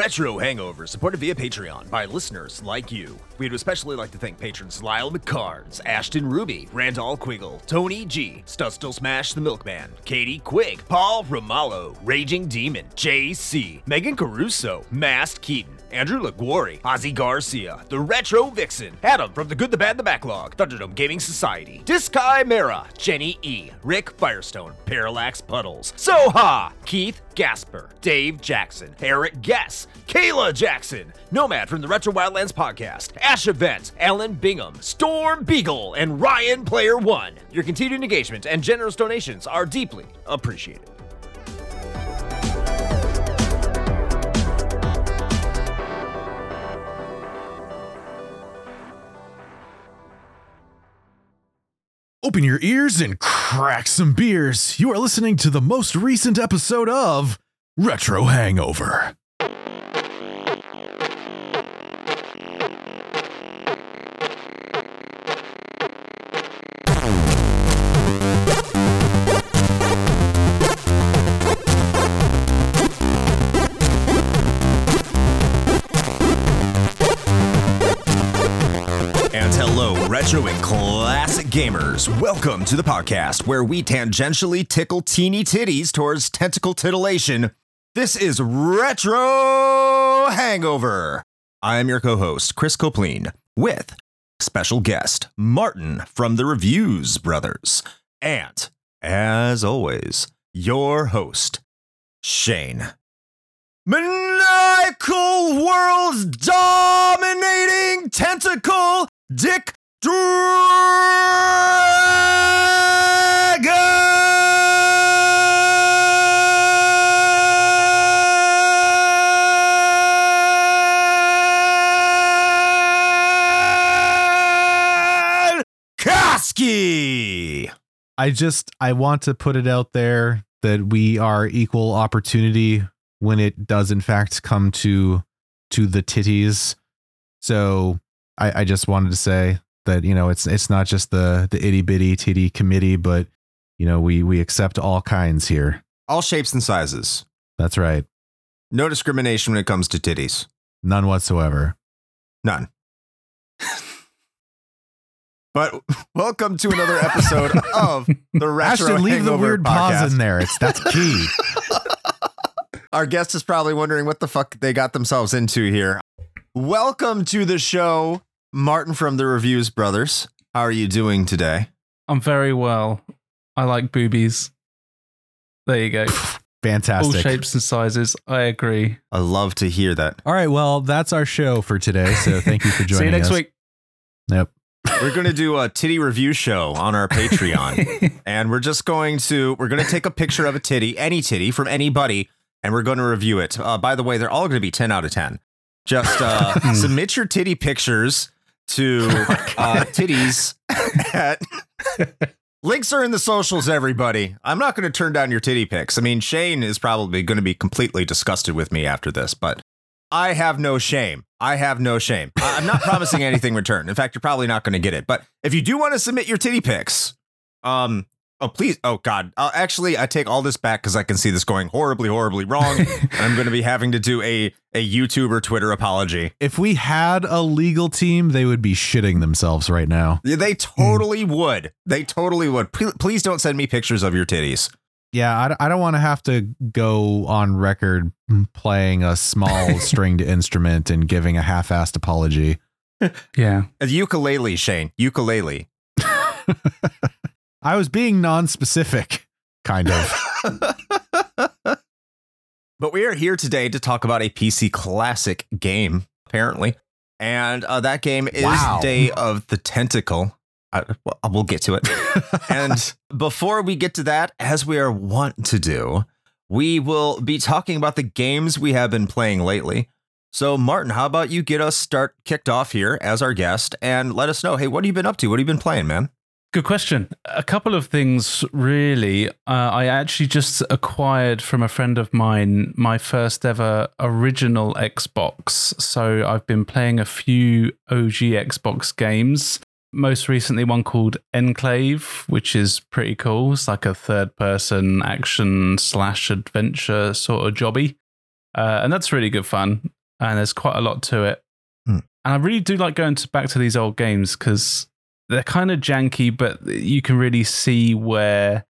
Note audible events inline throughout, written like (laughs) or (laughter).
Retro Hangover, supported via Patreon by listeners like you. We'd especially like to thank patrons Lyle McKarns, Ashton Ruby, Randall Quiggle, Tony G, Studstill Smash the Milkman, Katie Quig, Paul Romalo, Raging Demon, JC, Megan Caruso, Mast Keaton, Andrew Laguori, Ozzy Garcia, The Retro Vixen, Adam from The Good, the Bad, the Backlog, Thunderdome Gaming Society, Diskai Mera, Jenny E, Rick Firestone, Parallax Puddles, Soha, Keith Gasper, Dave Jackson, Eric Guess, Kayla Jackson, Nomad from the Retro Wildlands podcast, Ash Event, Alan Bingham, Storm Beagle, and Ryan Player One. Your continued engagement and generous donations are deeply appreciated. Open your ears and crack some beers. You are listening to the most recent episode of Retro Hangover. Gamers. Welcome to the podcast where we tangentially tickle teeny titties towards tentacle titillation. This is Retro Hangover. I'm your co host, Chris Copleen, with special guest, Martin from the Reviews Brothers. And, as always, your host, Shane. Maniacal world's dominating tentacle dick Koski. I just I want to put it out there that we are equal opportunity when it does in fact come to to the titties. So I, I just wanted to say that you know it's it's not just the the itty bitty titty committee, but you know we we accept all kinds here. All shapes and sizes. That's right, No discrimination when it comes to titties. none whatsoever. None. (laughs) but welcome to another episode of the (laughs) Retro Ashton, leave the weird podcast. pause in there. It's that's key. (laughs) Our guest is probably wondering what the fuck they got themselves into here. Welcome to the show, Martin from the Reviews Brothers. How are you doing today? I'm very well. I like boobies. There you go. (laughs) Fantastic. All Fantastic. shapes and sizes. I agree. I love to hear that. All right, well, that's our show for today. So (laughs) thank you for joining us. See you next us. week. Yep. We're going to do a titty review show on our Patreon. (laughs) and we're just going to we're going to take a picture of a titty, any titty from anybody, and we're going to review it. Uh, by the way, they're all going to be ten out of ten. Just uh, submit your titty pictures to (laughs) uh, titties. (laughs) At, (laughs) links are in the socials. Everybody, I'm not going to turn down your titty pics. I mean, Shane is probably going to be completely disgusted with me after this, but I have no shame. I have no shame. I'm not promising anything in return. In fact, you're probably not going to get it. But if you do want to submit your titty pics, um, oh please, oh god, uh, actually, I take all this back because I can see this going horribly, horribly wrong, and I'm going to be having to do a a YouTube or Twitter apology. If we had a legal team, they would be shitting themselves right now. Yeah, They totally would. They totally would. P- please don't send me pictures of your titties. Yeah, I, I don't want to have to go on record playing a small (laughs) stringed instrument and giving a half-assed apology. yeah. A ukulele, Shane. Ukulele. (laughs) I was being non-specific, kind of. (laughs) But we are here today to talk about a PC classic game, apparently. And uh, that game is Wow. Day of the Tentacle. I, well, we'll get to it. (laughs) and before we get to that, as we are wont to do, we will be talking about the games we have been playing lately. So, Martin, how about you get us start kicked off here as our guest and let us know, hey, what have you been up to? What have you been playing, man? Good question. A couple of things, really. Uh, I actually just acquired from a friend of mine my first ever original Xbox. So I've been playing a few OG Xbox games. Most recently, one called Enclave, which is pretty cool. It's like a third person action slash adventure sort of jobby. uh, and that's really good fun. And there's quite a lot to it. Hmm. And I really do like going to, back to these old games because they're kind of janky, but you can really see where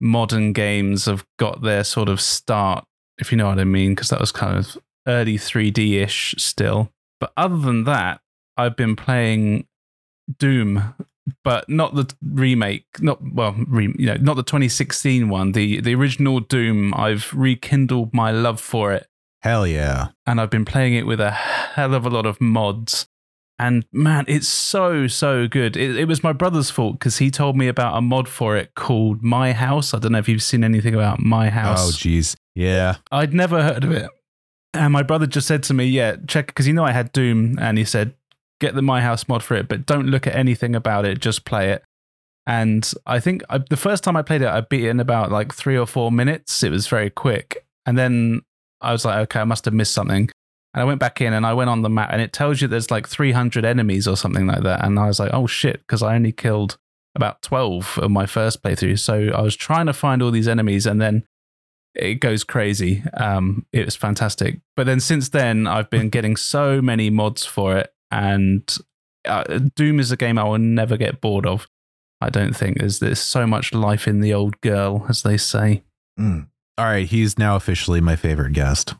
modern games have got their sort of start, if you know what I mean, because that was kind of early 3D ish still. But other than that, I've been playing Doom, but not the remake, not well, re, you know, not the 2016 one, the the original Doom. I've rekindled my love for it, Hell yeah. and I've been playing it with a hell of a lot of mods. And man, it's so so good. It, it was my brother's fault because he told me about a mod for it called My House. I don't know if you've seen anything about My House. Oh, geez. Yeah. I'd never heard of it. And my brother just said to me, Yeah, check, because you know I had Doom, and he said, Get the My House mod for it, but don't look at anything about it, just play it. And I think I, the first time I played it, I beat it in about like three or four minutes. It was very quick. And then I was like, Okay, I must have missed something. And I went back in and I went on the map, and it tells you there's like 300 enemies or something like that. And I was like, Oh shit, because I only killed about 12 of my first playthrough. So I was trying to find all these enemies, and then it goes crazy. Um, it was fantastic. But then since then, I've been getting so many mods for it, and uh, Doom is a game I will never get bored of. I don't think there's there's so much life in the old girl, as they say. Mm. All right. He's now officially my favorite guest.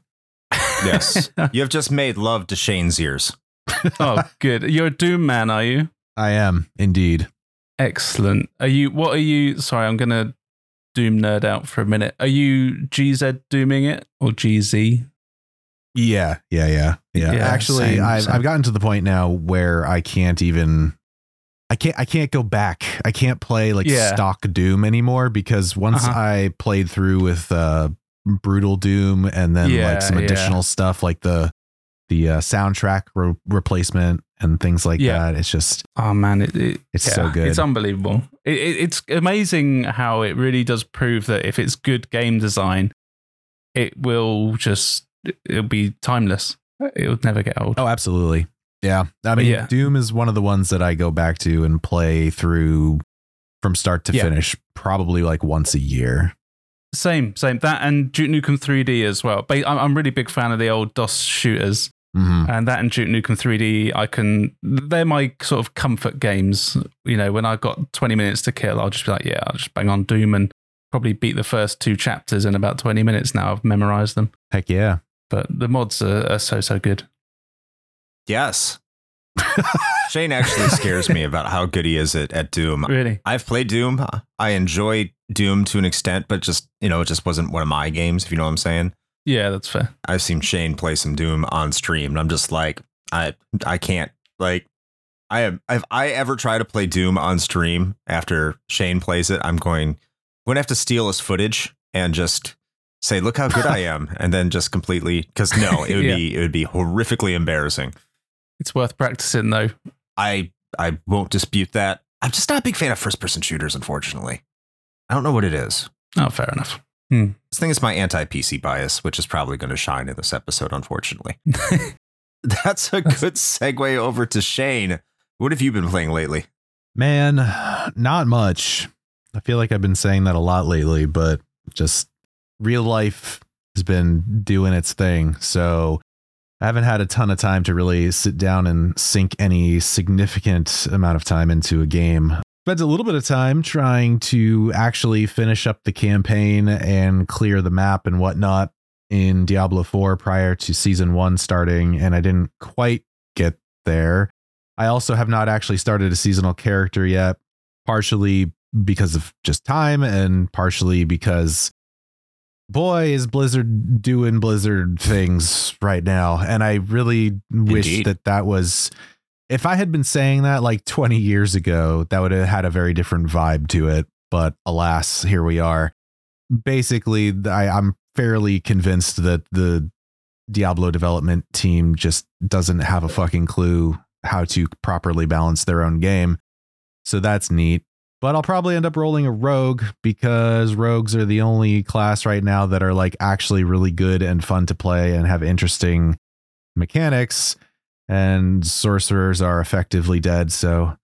Yes. (laughs) you have just made love to Shane's ears. (laughs) oh, good. You're a Doom man, are you? I am indeed. Excellent. Are you? What are you? Sorry, I'm gonna Doom nerd out for a minute. Are you GZ dooming it or GZ? Yeah, yeah, yeah, yeah. Yeah, Actually, same, I've same. I've gotten to the point now where I can't even. I can't. I can't go back. I can't play like Yeah. stock Doom anymore because once Uh-huh. I played through with uh, brutal Doom and then Yeah, like some yeah. additional stuff like the the uh, soundtrack re- replacement and things like Yeah. that. It's just Oh man, it, it- It's so good. It's unbelievable. It, it, it's amazing how it really does prove that if it's good game design, it will just it'll be timeless. It'll never get old. oh, absolutely. Yeah, I mean, yeah. Doom is one of the ones that I go back to and play through from start to Yeah. finish, probably like once a year. Same, same. That and Duke Nukem 3D as well. But I'm, I'm really big fan of the old DOS shooters, Mhm. and that and Duke Nukem 3D. I can. They're my sort of comfort games. You know, when I've got 20 minutes to kill, I'll just be like, yeah, I'll just bang on Doom and probably beat the first two chapters in about 20 minutes. Now I've memorized them. Heck yeah. But the mods are, are so so good. Yes. Shane actually scares me about how good he is at, at Doom. Really. I've played Doom. I enjoy Doom to an extent, but just, you know, it just wasn't one of my games, if you know what I'm saying. Yeah, that's fair. I've seen Shane play some Doom on stream, and I'm just like, I I can't like I have if I ever try to play Doom on stream after Shane plays it, I'm going I'm gonna have to steal his footage and just say, look how good I (laughs) am, and then just completely because no, it would Yeah. be it would be horrifically embarrassing. It's worth practicing though. I I won't dispute that. I'm just not a big fan of first person shooters, unfortunately. I don't know what it is. Oh, fair enough. Hmm. This thing is my anti PC bias, which is probably going to shine in this episode, unfortunately. (laughs) That's a good segue over to Shane. What have you been playing lately? Man, not much. I feel like I've been saying that a lot lately, but just real life has been doing its thing. So I haven't had a ton of time to really sit down and sink any significant amount of time into a game. Spent a little bit of time trying to actually finish up the campaign and clear the map and whatnot in Diablo 4 prior to season one starting, and I didn't quite get there. I also have not actually started a seasonal character yet, partially because of just time and partially because boy is Blizzard doing Blizzard things right now and I really wish Indeed. that that was if I had been saying that like 20 years ago that would have had a very different vibe to it but alas here we are basically I, I'm fairly convinced that the Diablo development team just doesn't have a fucking clue how to properly balance their own game. So that's neat. But I'll probably end up rolling a rogue because rogues are the only class right now that are like actually really good and fun to play and have interesting mechanics. And sorcerers are effectively dead. So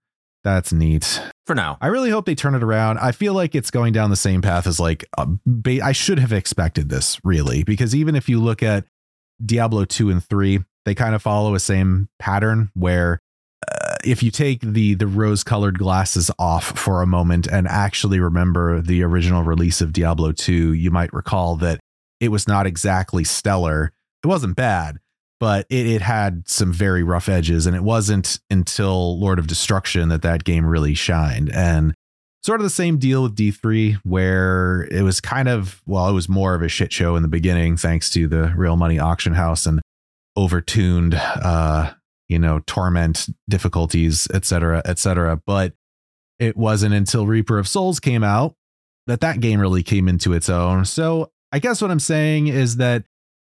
that's neat. For now. I really hope they turn it around. I feel like it's going down the same path as like a ba- I should have expected this really because even if you look at Diablo 2 and 3, they kind of follow a same pattern where uh, if you take the the rose colored glasses off for a moment and actually remember the original release of Diablo 2, you might recall that it was not exactly stellar. It wasn't bad, but it, it had some very rough edges. And it wasn't until Lord of Destruction that that game really shined. And sort of the same deal with D3, where it was kind of, well, it was more of a shit show in the beginning, thanks to the real money auction house and overtuned, uh, you know, torment difficulties, et cetera, et cetera. But it wasn't until Reaper of Souls came out that that game really came into its own. So I guess what I'm saying is that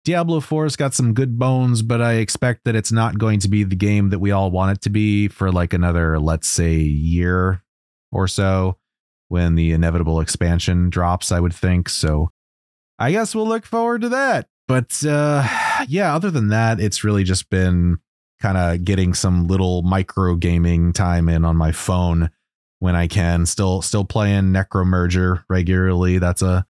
Diablo 4's got some good bones, but I expect that it's not going to be the game that we all want it to be for like another, let's say, year or so when the inevitable expansion drops, I would think. So I guess we'll look forward to that. But uh, yeah, other than that, it's really just been kind of getting some little micro gaming time in on my phone when I can. Still, still playing Necromerger regularly. That's a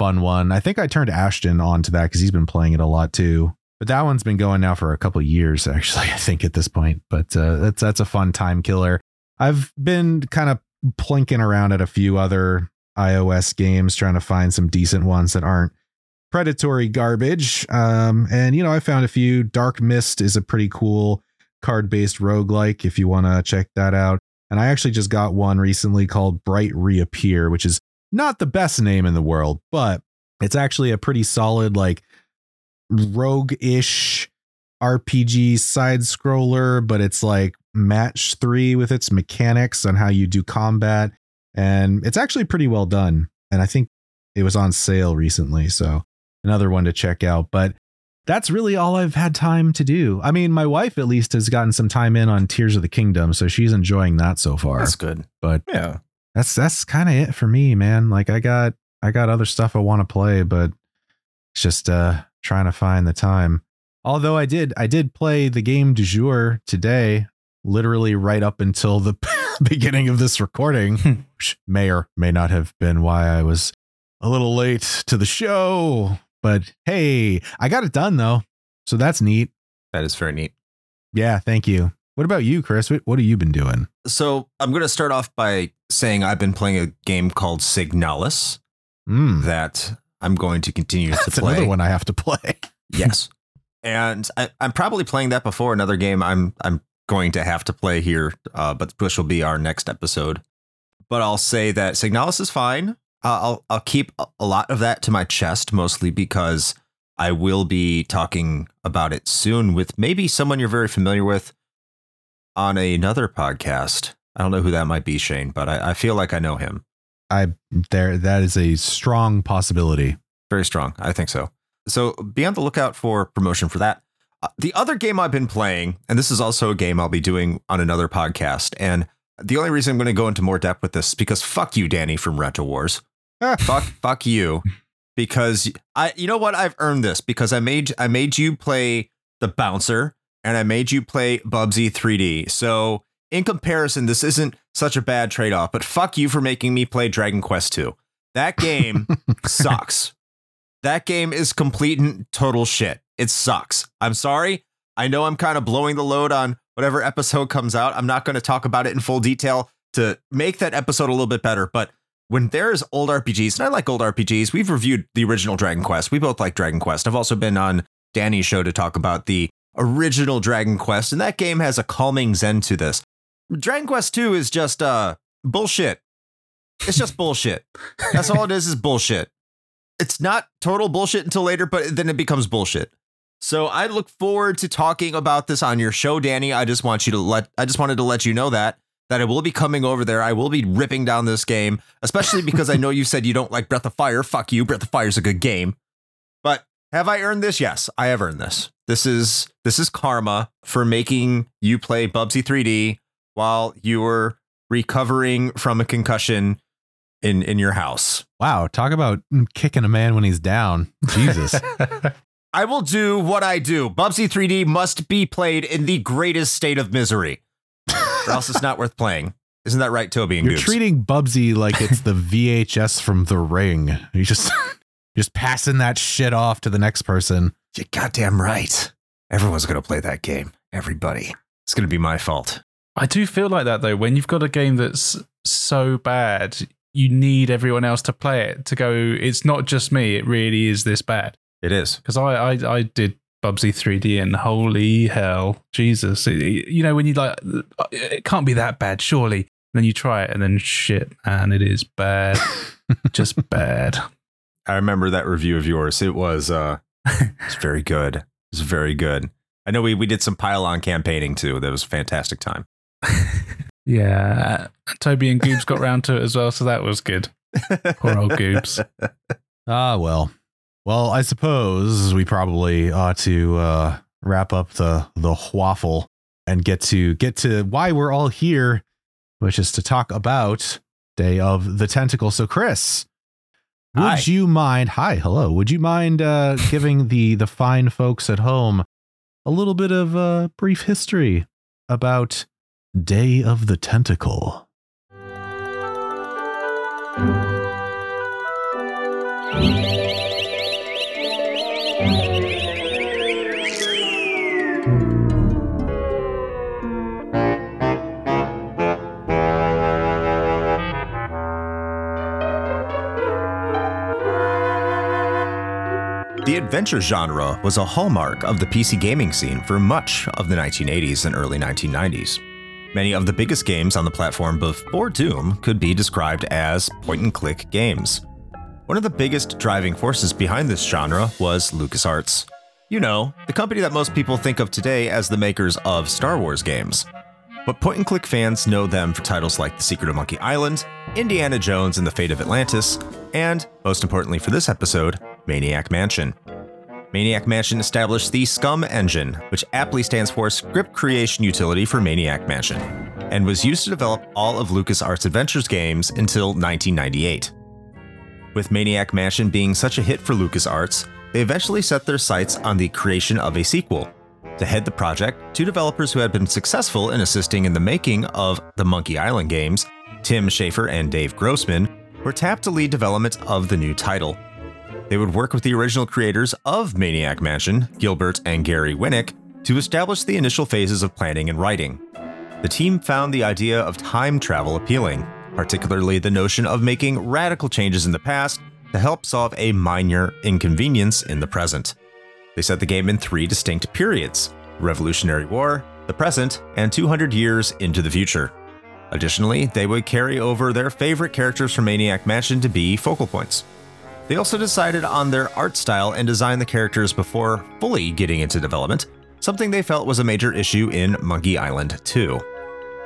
fun one. I think I turned Ashton on to that because he's been playing it a lot too. But that one's been going now for a couple years, (laughs) actually. I think at this point. But uh, that's that's a fun time killer. I've been kind of plinking around at a few other iOS games, trying to find some decent ones that aren't predatory garbage. Um, and you know, I found a few. Dark Mist is a pretty cool card-based roguelike if you want to check that out. And I actually just got one recently called Bright Reappear, which is not the best name in the world, but it's actually a pretty solid, like rogue-ish RPG side scroller, but it's like match three with its mechanics on how you do combat. And it's actually pretty well done. And I think it was on sale recently. So another one to check out. But that's really all I've had time to do. I mean, my wife at least has gotten some time in on Tears of the Kingdom, so she's enjoying that so far. That's good. But Yeah. that's that's kind of it for me, man. Like I got I got other stuff I want to play, but it's just uh trying to find the time. Although I did I did play the game du jour today, literally right up until the (laughs) beginning of this recording, which may or may not have been why I was a little late to the show. But hey, I got it done though. So that's neat. That is very neat. Yeah, thank you. What about you, Chris? What, what have you been doing? So I'm going to start off by saying I've been playing a game called Signalis Mm, that I'm going to continue to play. another one I have to play. (laughs) Yes. and I, I'm probably playing that before another game I'm I'm going to have to play here, uh, but which will be our next episode. But I'll say that Signalis is fine. I'll I'll keep a- lot of that to my chest, mostly because I will be talking about it soon with maybe someone you're very familiar with on another podcast. I don't know who that might be, Shane, but I, I feel like I know him. I there that is a strong possibility. Very strong. I think so. So be on the lookout for promotion for that. Uh, the other game I've been playing, and this is also a game I'll be doing on another podcast. And the only reason I'm going to go into more depth with this is because fuck you, Danny from Retro Wars. (laughs) fuck, fuck you, because I, you know what? I've earned this because I made I made you play the bouncer and I made you play Bubsy 3D. So in comparison, this isn't such a bad trade off. But fuck you for making me play Dragon Quest 2. That game (laughs) sucks. That game is complete and total shit. It sucks. I'm sorry. I know I'm kind of blowing the load on whatever episode comes out. I'm not going to talk about it in full detail to make that episode a little bit better. But when there's old RPGs, and I like old RPGs, we've reviewed the original Dragon Quest. We both like Dragon Quest. I've also been on Danny's show to talk about the original Dragon Quest, and that game has a calming zen to this. Dragon Quest 2 is just uh bullshit. It's just (laughs) bullshit. That's all it is is bullshit. It's not total bullshit until later, but then it becomes bullshit. So I look forward to talking about this on your show, Danny. I just want you to let I just wanted to let you know that that I will be coming over there. I will be ripping down this game, especially because I know you said you don't like Breath of Fire. Fuck you. Breath of Fire is a good game. But have I earned this? Yes, I have earned this. This is this is karma for making you play Bubsy 3D while you were recovering from a concussion in in your house. Wow, talk about kicking a man when he's down. Jesus. (laughs) I will do what I do. Bubsy 3D must be played in the greatest state of misery, or else it's not worth playing. Isn't that right, Toby and You're Goobs? treating Bubsy like it's the (laughs) VHS from The Ring. You just (laughs) just passing that shit off to the next person. You're goddamn right. Everyone's going to play that game. Everybody. It's going to be my fault. I do feel like that though. When you've got a game that's so bad, you need everyone else to play it to go. It's not just me. It really is this bad. It is. Because I, I I did Bubsy 3D and holy hell, Jesus! You know when you like, it can't be that bad, surely. then you try it and then shit, and it is bad, (laughs) just bad. I remember that review of yours. It was uh (laughs) it's very good. It's very good. I know we, we did some pylon campaigning too. That was a fantastic time. (laughs) Yeah, Toby and Goobs got round to it as well, so that was good. Poor old Goobs. Ah, well. Well, I suppose we probably ought to uh, wrap up the the waffle and get to get to why we're all here, which is to talk about Day of the Tentacle. So, Chris, would Hi. you mind? Hi, hello. Would you mind uh, (laughs) giving the the fine folks at home a little bit of uh, brief history about Day of the Tentacle? The adventure genre was a hallmark of the PC gaming scene for much of the 1980s and early 1990s. Many of the biggest games on the platform before Doom could be described as point and click games. One of the biggest driving forces behind this genre was LucasArts. You know, the company that most people think of today as the makers of Star Wars games. But point and click fans know them for titles like The Secret of Monkey Island, Indiana Jones and the Fate of Atlantis, and, most importantly for this episode, Maniac Mansion. Maniac Mansion established the SCUMM engine, which aptly stands for Script Creation Utility for Maniac Mansion, and was used to develop all of LucasArts Adventures games until 1998. With Maniac Mansion being such a hit for LucasArts, they eventually set their sights on the creation of a sequel. To head the project, two developers who had been successful in assisting in the making of the Monkey Island games, Tim Schafer and Dave Grossman, were tapped to lead development of the new title. They would work with the original creators of Maniac Mansion, Gilbert and Gary Winnick, to establish the initial phases of planning and writing. The team found the idea of time travel appealing, particularly the notion of making radical changes in the past to help solve a minor inconvenience in the present. They set the game in three distinct periods Revolutionary War, the present, and 200 years into the future. Additionally, they would carry over their favorite characters from Maniac Mansion to be focal points. They also decided on their art style and designed the characters before fully getting into development, something they felt was a major issue in Monkey Island 2.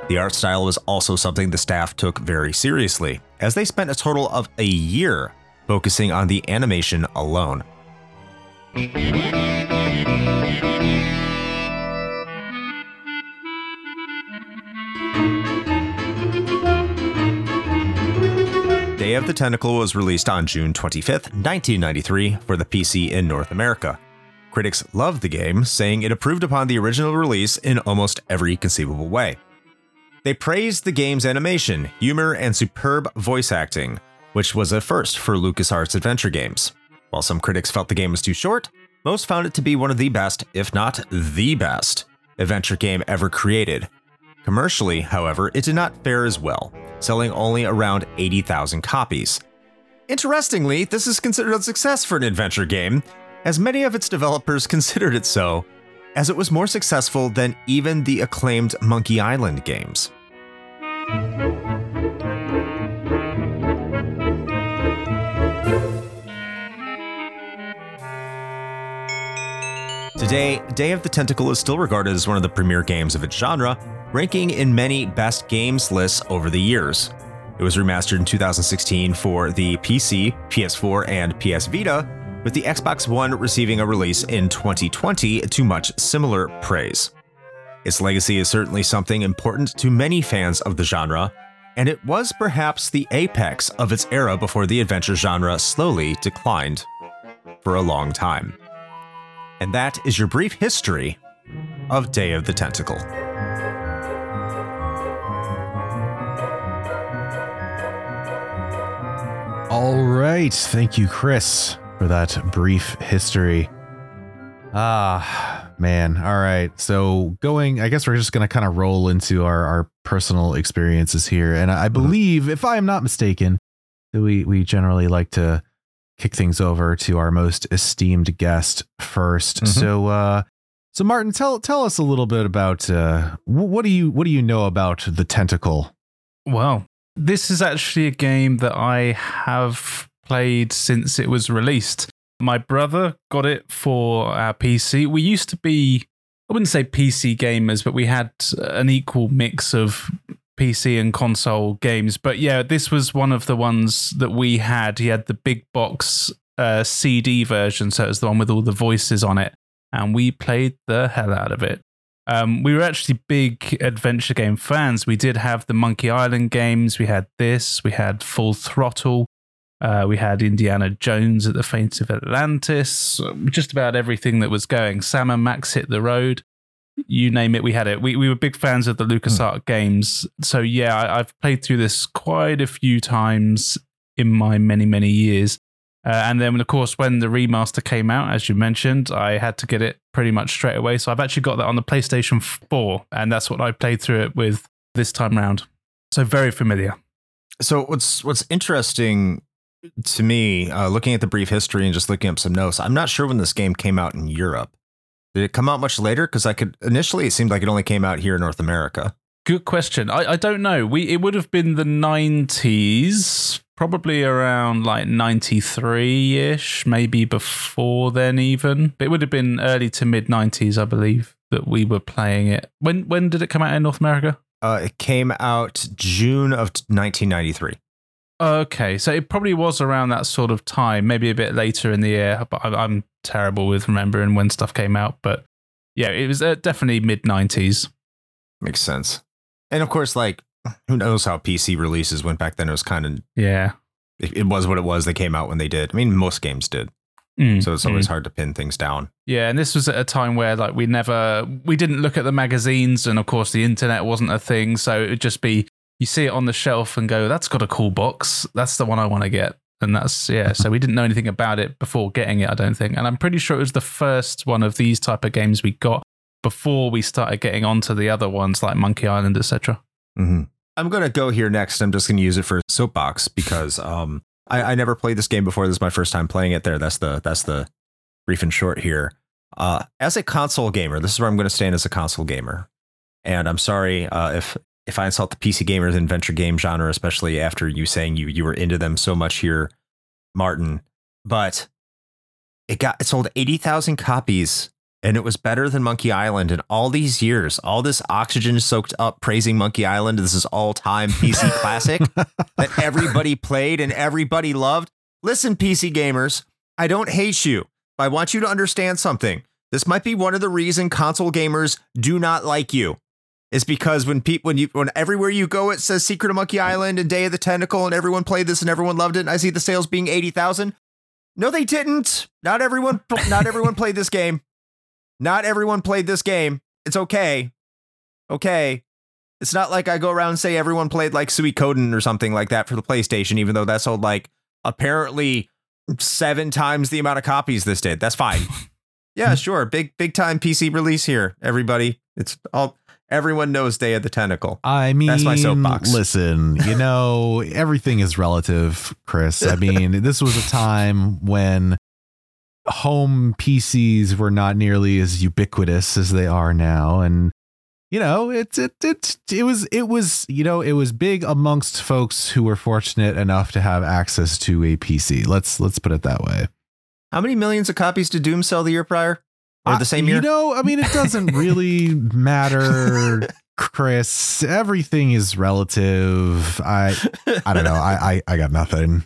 The art style was also something the staff took very seriously, as they spent a total of a year focusing on the animation alone. Day of the Tentacle was released on June 25th, 1993, for the PC in North America. Critics loved the game, saying it improved upon the original release in almost every conceivable way. They praised the game's animation, humor, and superb voice acting, which was a first for LucasArts adventure games. While some critics felt the game was too short, most found it to be one of the best, if not the best, adventure game ever created. Commercially, however, it did not fare as well, selling only around 80,000 copies. Interestingly, this is considered a success for an adventure game, as many of its developers (laughs) considered it so, as it was more successful than even the acclaimed Monkey Island games. Today, Day of the Tentacle is still regarded as one of the premier games of its genre, ranking in many best games lists over the years. It was remastered in 2016 for the PC, PS4, and PS Vita, with the Xbox One receiving a release in 2020 to much similar praise. Its legacy is certainly something important to many fans of the genre, and it was perhaps the apex of its era before the adventure genre slowly declined for a long time. And that is your brief history of Day of the Tentacle. All right. Thank you, Chris, for that brief history. Ah, man. All right. So going, I guess we're just going to kind of roll into our, our personal experiences here. And I believe, if I am not mistaken, that we, we generally like to kick things over to our most esteemed guest 1st Mhm. So, uh, so Martin, tell tell us a little bit about uh, what do you what do you know about the tentacle? Well, this is actually a game that I have played since it was released. My brother got it for our PC. We used to be, I wouldn't say PC gamers, but we had an equal mix of PC and console games. But yeah, this was one of the ones that we had. He had the big box uh, CD version, so it was the one with all the voices on it. And we played the hell out of it. Um, we were actually big adventure game fans. We did have the Monkey Island games. We had this. We had Full Throttle. Uh, we had Indiana Jones at the Fate of Atlantis. Just about everything that was going. Sam and Max hit the road. You name it, we had it. We, we were big fans of the LucasArts games. So, yeah, I, I've played through this quite a few times in my many, many years. Uh, and then, of course, when the remaster came out, as you mentioned, I had to get it pretty much straight away. So I've actually got that on the PlayStation 4, and that's what I played through it with this time round. So very familiar. So what's what's interesting to me, uh, looking at the brief history and just looking up some notes, I'm not sure when this game came out in Europe. Did it come out much later? Because I could initially it seemed like it only came out here in North America. Good question. I, I don't know. We it would have been the nineties, probably around like ninety three ish, maybe before then even. But it would have been early to mid nineties, I believe, that we were playing it. When when did it come out in North America? Uh, it came out June of 1993. Okay, so it probably was around that sort of time, maybe a bit later in the year. But I'm, terrible with remembering when stuff came out. But yeah, it was uh, definitely mid nineties. Makes sense. And of course, like who knows how PC releases went back then? It was kind of Yeah. it, it was what it was. They came out when they did. I mean, most games did. Mm, So it's mm. always hard to pin things down. Yeah, and this was at a time where like we never we didn't look at the magazines and of course the internet wasn't a thing, so it'd just be you see it on the shelf and go, That's got a cool box. That's the one I want to get. And that's yeah, so we didn't know anything about it before getting it, I don't think. And I'm pretty sure it was the first one of these type of games we got before we started getting onto the other ones like Monkey Island, etc. Mm-hmm. I'm gonna go here next. I'm just gonna use it for soapbox because um I, I never played this game before. This is my first time playing it. There, that's the that's the brief and short here. Uh, as a console gamer, this is where I'm gonna stand as a console gamer. And I'm sorry uh, if if I insult the PC gamers and venture game genre, especially after you saying you you were into them so much here, Martin. But it got it sold eighty thousand copies and it was better than Monkey Island And all these years. All this oxygen soaked up praising Monkey Island. This is all time PC (laughs) classic that everybody played and everybody loved. Listen, PC gamers, I don't hate you. but I want you to understand something. This might be one of the reason console gamers do not like you. Is because when people when you when everywhere you go it says Secret of Monkey Island and Day of the Tentacle and everyone played this and everyone loved it and I see the sales being 80,000. No they didn't. Not everyone not everyone played this game. Not everyone played this game. It's okay. Okay. It's not like I go around and say everyone played like Suikoden or something like that for the PlayStation, even though that sold like apparently seven times the amount of copies this did. That's fine. (laughs) yeah, sure. Big big time PC release here, everybody. It's all everyone knows Day of the Tentacle. I mean, That's my soapbox. listen, you know, everything is relative, Chris. I mean, this was a time when home PCs were not nearly as ubiquitous as they are now. And, you know, it's, it, it, it was, it was, you know, it was big amongst folks who were fortunate enough to have access to a PC. Let's, let's put it that way. How many millions of copies did Doom sell the year prior? Or the same year? You know, I mean, it doesn't really (laughs) matter, Chris. Everything is relative. I I don't know. I I, I got nothing.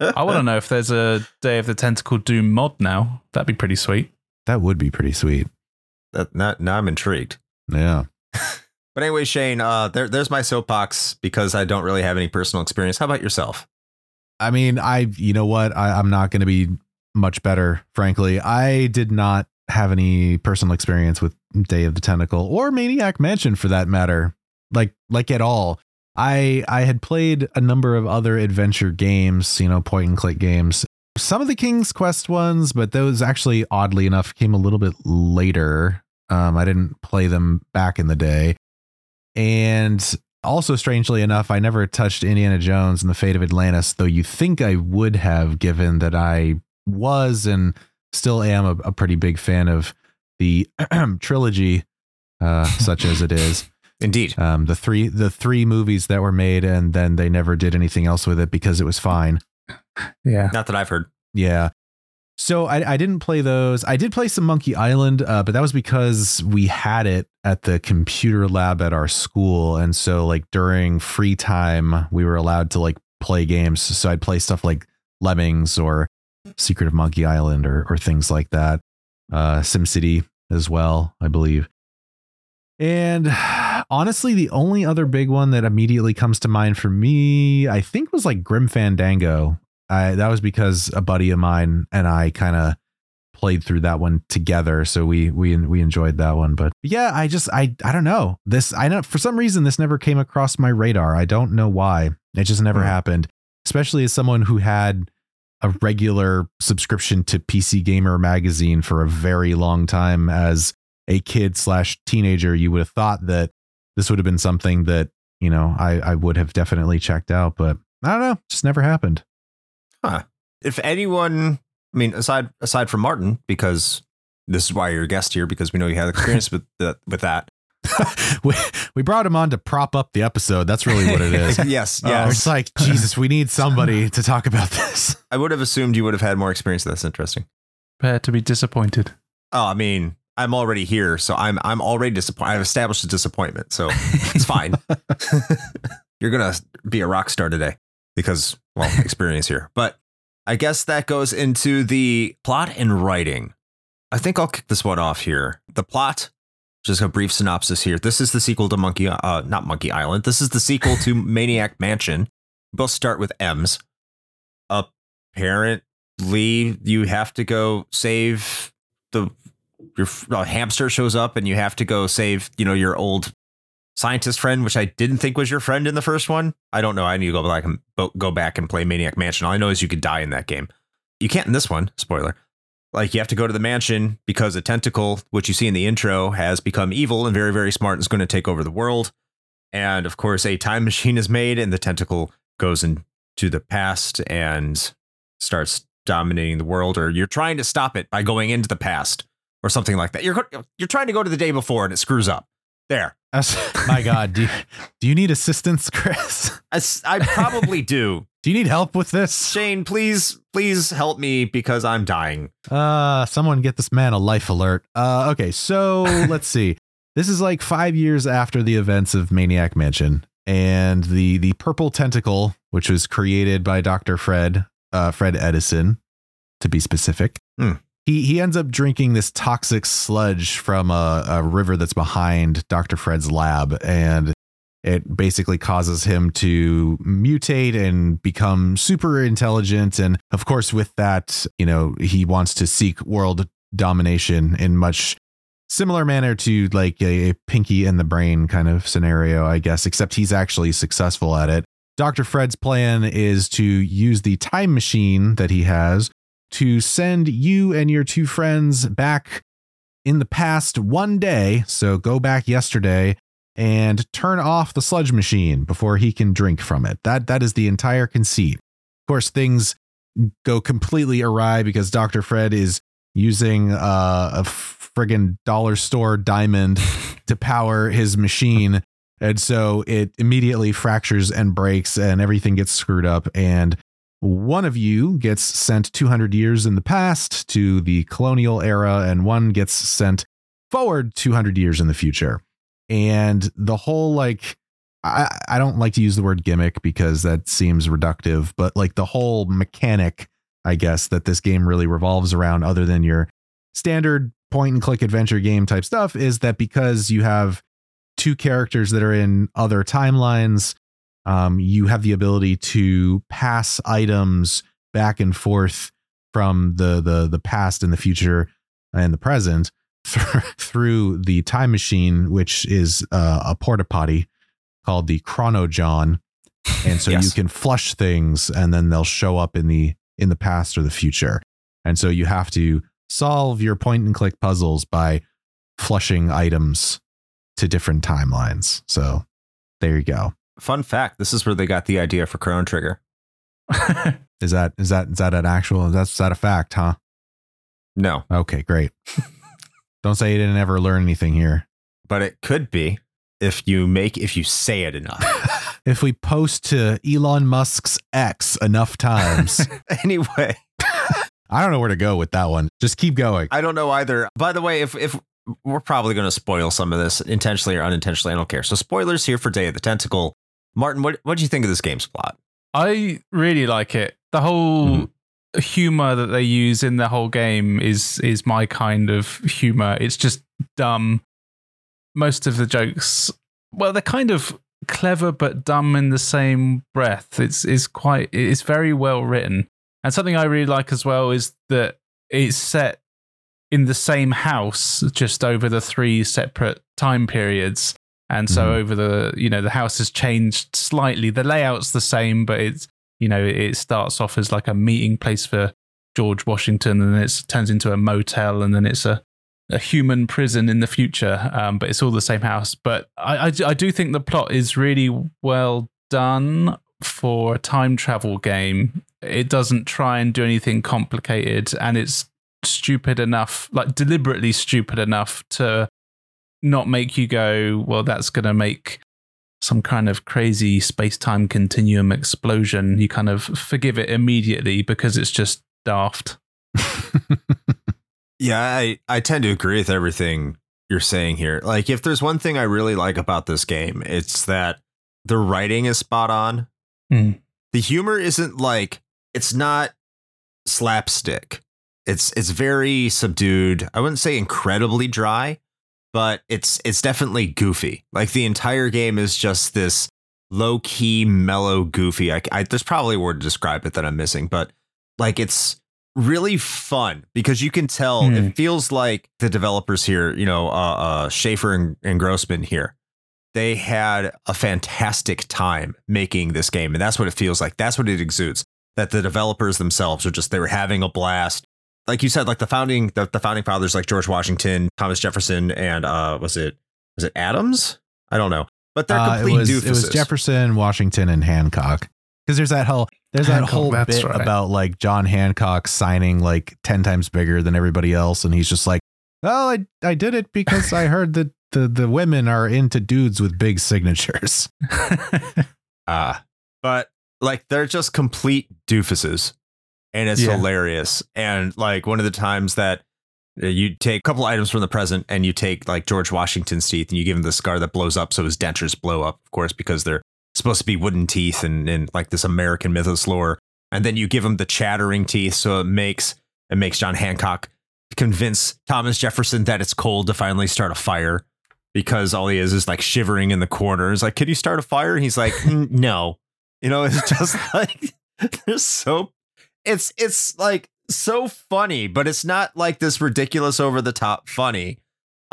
I want to know if there's a Day of the Tentacle Doom mod now. That'd be pretty sweet. That would be pretty sweet. that, now, now I'm intrigued. Yeah. (laughs) But anyway, Shane, uh, there, there's my soapbox because I don't really have any personal experience. How about yourself? I mean, I you know what? I, I'm not going to be much better, frankly. I did not have any personal experience with Day of the Tentacle or Maniac Mansion for that matter. Like like at all. I I had played a number of other adventure games, you know, point and click games, some of the King's Quest ones, but those actually, oddly enough, came a little bit later. Um, I didn't play them back in the day. And also, strangely enough, I never touched Indiana Jones and the Fate of Atlantis, though you think I would have, given that I was and still am a, a pretty big fan of the (clears throat) trilogy, uh, such as it is. (laughs) Indeed. Um, the three the three movies that were made, and then they never did anything else with it because it was fine. Yeah. Not that I've heard. Yeah. So I, I didn't play those. I did play some Monkey Island, uh, but that was because we had it at the computer lab at our school, and so like during free time, we were allowed to like play games. So I'd play stuff like Lemmings or Secret of Monkey Island or or things like that. Uh, SimCity as well, I believe. And honestly, the only other big one that immediately comes to mind for me, I think, was like Grim Fandango. I, that was because a buddy of mine and I kind of played through that one together, so we we we enjoyed that one. But yeah, I just I I don't know this. I know for some reason this never came across my radar. I don't know why. It just never Hmm. happened. Especially as someone who had a regular subscription to PC Gamer magazine for a very long time as a kid slash teenager, you would have thought that this would have been something that you know I I would have definitely checked out, but I don't know, just never happened. Huh. If anyone, I mean, aside aside from Martin, because this is why you're a guest here, because we know you had experience with the, with that. (laughs) we we brought him on to prop up the episode. That's really what it is. (laughs) yes, Uh, yes. it's like (laughs) Jesus, we need somebody to talk about this. I would have assumed you would have had more experience. That's interesting. Prepare to be disappointed. Oh, I mean, I'm already here, so I'm I'm already disappointed. I've established a disappointment, so it's (laughs) fine. (laughs) You're gonna be a rock star today because well, (laughs) experience here. But I guess that goes into the plot and writing. I think I'll kick this one off here. The plot, just a brief synopsis here. This is the sequel to Monkey, uh, not Monkey Island. This is the sequel to Maniac Mansion. Both start with M's. Apparently, you have to go save the your hamster shows up and you have to go save you know your old scientist friend which i didn't think was your friend in the first one. I don't know. I need to go back and go back and play maniac mansion. All i know is you could die in that game. You can't in this one spoiler. Like you have to go to the mansion because a tentacle which you see in the intro has become evil and very very smart and is going to take over the world. And of course a time (laughs) machine is made and the tentacle goes into the past and starts dominating the world or you're trying to stop it by going into the past or something like that. You're you're trying to go to the day before and it screws up. There. My God, do you, do you need assistance, Chris? I probably do. (laughs) Do you need help with this? Shane, please please help me because I'm dying. Uh, someone get this man a life alert. Uh, okay, so (laughs) let's see. This is like five years after the events of Maniac Mansion, and the the purple tentacle, which was created by Doctor Fred, uh, Fred Edison, to be specific. Hmm. He he ends up drinking this toxic sludge from a, a river that's behind Doctor Fred's lab, and it basically causes him to mutate and become super intelligent. And of course, with that, you know, he wants to seek world domination in much similar manner to like a, a Pinky and the Brain kind of scenario, I guess, except he's actually successful at it. Dr. Fred's plan is to use the time machine that he has to send you and your two friends back in the past one day. So go back yesterday and turn off the sludge machine before he can drink from it. That that is the entire conceit. Of course, things go completely awry because Dr. Fred is using uh, a friggin' dollar store diamond (laughs) to power his machine. And so it immediately fractures and breaks and everything gets screwed up. And one of you gets sent 200 years in the past to the colonial era, and one gets sent forward 200 years in the future. And the whole like, I, I don't like to use the word gimmick because that seems reductive, but like the whole mechanic, I guess, that this game really revolves around, other than your standard point and click adventure game type stuff, is that because you have two characters that are in other timelines, um, you have the ability to pass items back and forth from the the the past and the future and the present (laughs) th- through the time machine, which is uh, a porta potty called the Chron-O-John, and so (laughs) you can flush things, and then they'll show up in the in the past or the future. And so you have to solve your point and click puzzles by flushing items to different timelines. So there you go. Fun fact: This is where they got the idea for Chrono Trigger. (laughs) Is that is that is that an actual that's is that a fact, huh? No, Okay, great. (laughs) Don't say you didn't ever learn anything here. but it could be if you make if you say it enough. (laughs) If we post to Elon Musk's X enough times, anyway, I don't know where to go with that one. Just keep going. I don't know either. By the way, if if we're probably going to spoil some of this intentionally or unintentionally, I don't care. So spoilers here for Day of the Tentacle. Martin, what what do you think of this game's plot? I really like it. The whole Mm-hmm. humor that they use in the whole game is is my kind of humor. It's just dumb. Most of the jokes, well, they're kind of clever but dumb in the same breath. It's is quite it's very well written. And something I really like as well is that it's set in the same house just over the three separate time periods. And so Mhm. over the, you know, the house has changed slightly. The layout's the same, but it's, you know, it starts off as like a meeting place for George Washington, and then it turns into a motel, and then it's a, a human prison in the future. Um, but it's all the same house. But I, I, I do think the plot is really well done for a time travel game. It doesn't try and do anything complicated, and it's stupid enough, like deliberately stupid enough to not make you go, well, that's going to make some kind of crazy space time continuum explosion. You kind of forgive it immediately because it's just daft. (laughs) Yeah, I, I tend to agree with everything you're saying here. Like, if there's one thing I really like about this game, it's that the writing is spot on. Hmm. The humor isn't like it's not slapstick. It's it's very subdued. I wouldn't say incredibly dry, but it's it's definitely goofy. Like the entire game is just this low key, mellow, goofy. I, I there's probably a word to describe it that I'm missing, but like it's really fun because you can tell Hmm. it feels like the developers here, you know, uh, uh Schafer and, and Grossman here, they had a fantastic time making this game, and that's what it feels like. That's what it exudes. That the developers themselves are just they were having a blast. Like you said, like the founding the, the founding fathers like George Washington, Thomas Jefferson, and uh was it was it Adams? I don't know. But they're Uh, it complete was doofuses. it was Jefferson, Washington, and Hancock. Because there's that whole there's that Hancock, whole bit right. about like John Hancock signing like ten times bigger than everybody else, and he's just like, "Well, I I did it because I heard that the the women are into dudes with big signatures." Uh, (laughs) but like they're just complete doofuses and it's Yeah. hilarious. And like one of the times that uh, you take a couple items from the present and you take like George Washington's teeth and you give him the scar that blows up so his dentures blow up, of course, because they're supposed to be wooden teeth and, and like this American mythos lore. And then you give him the chattering teeth so it makes it makes John Hancock convince Thomas Jefferson that it's cold to finally start a fire because all he is is like shivering in the corner. It's like, can you start a fire? And he's like, "Mm, (laughs) no. You know, it's just (laughs) like they're so it's it's like so funny, but it's not like this ridiculous over the top funny.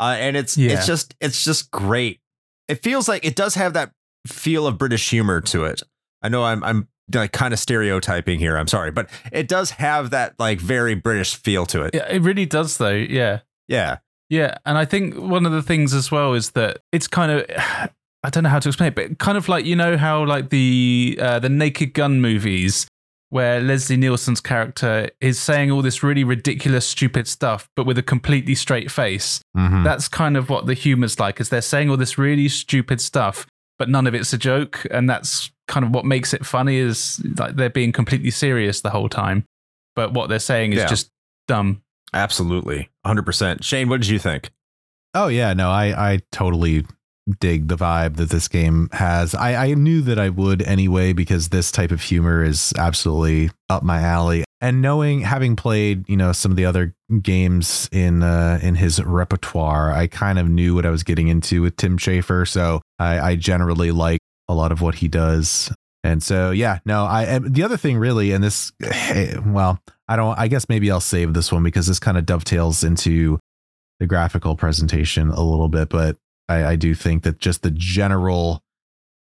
Uh, and it's Yeah. it's just it's just great. It feels like it does have that feel of British humor to it. I know I'm I'm like kind of stereotyping here. I'm sorry, but it does have that like very British feel to it. yeah, it really does, though. Yeah. Yeah. Yeah, and I think one of the things as well is that it's kind of (sighs) I don't know how to explain it, but kind of like you know how like the uh, the Naked Gun movies where Leslie Nielsen's character is saying all this really ridiculous, stupid stuff, but with a completely straight face. Mhm. That's kind of what the humor's like, is they're saying all this really stupid stuff, but none of it's a joke, and that's kind of what makes it funny. Is like they're being completely serious the whole time, but what they're saying is Yeah. just dumb. Absolutely. 100%. Shane, what did you think? Oh yeah, no, I I totally dig the vibe that this game has. I I knew that I would anyway because this type of humor is absolutely up my alley. And knowing having played, you know, some of the other games in uh in his repertoire, I kind of knew what I was getting into with Tim Schafer, so I I generally like a lot of what he does. And so yeah, no, I the other thing really and this well, I don't I guess maybe I'll save this one because this kind of dovetails into the graphical presentation a little bit, but I, I do think that just the general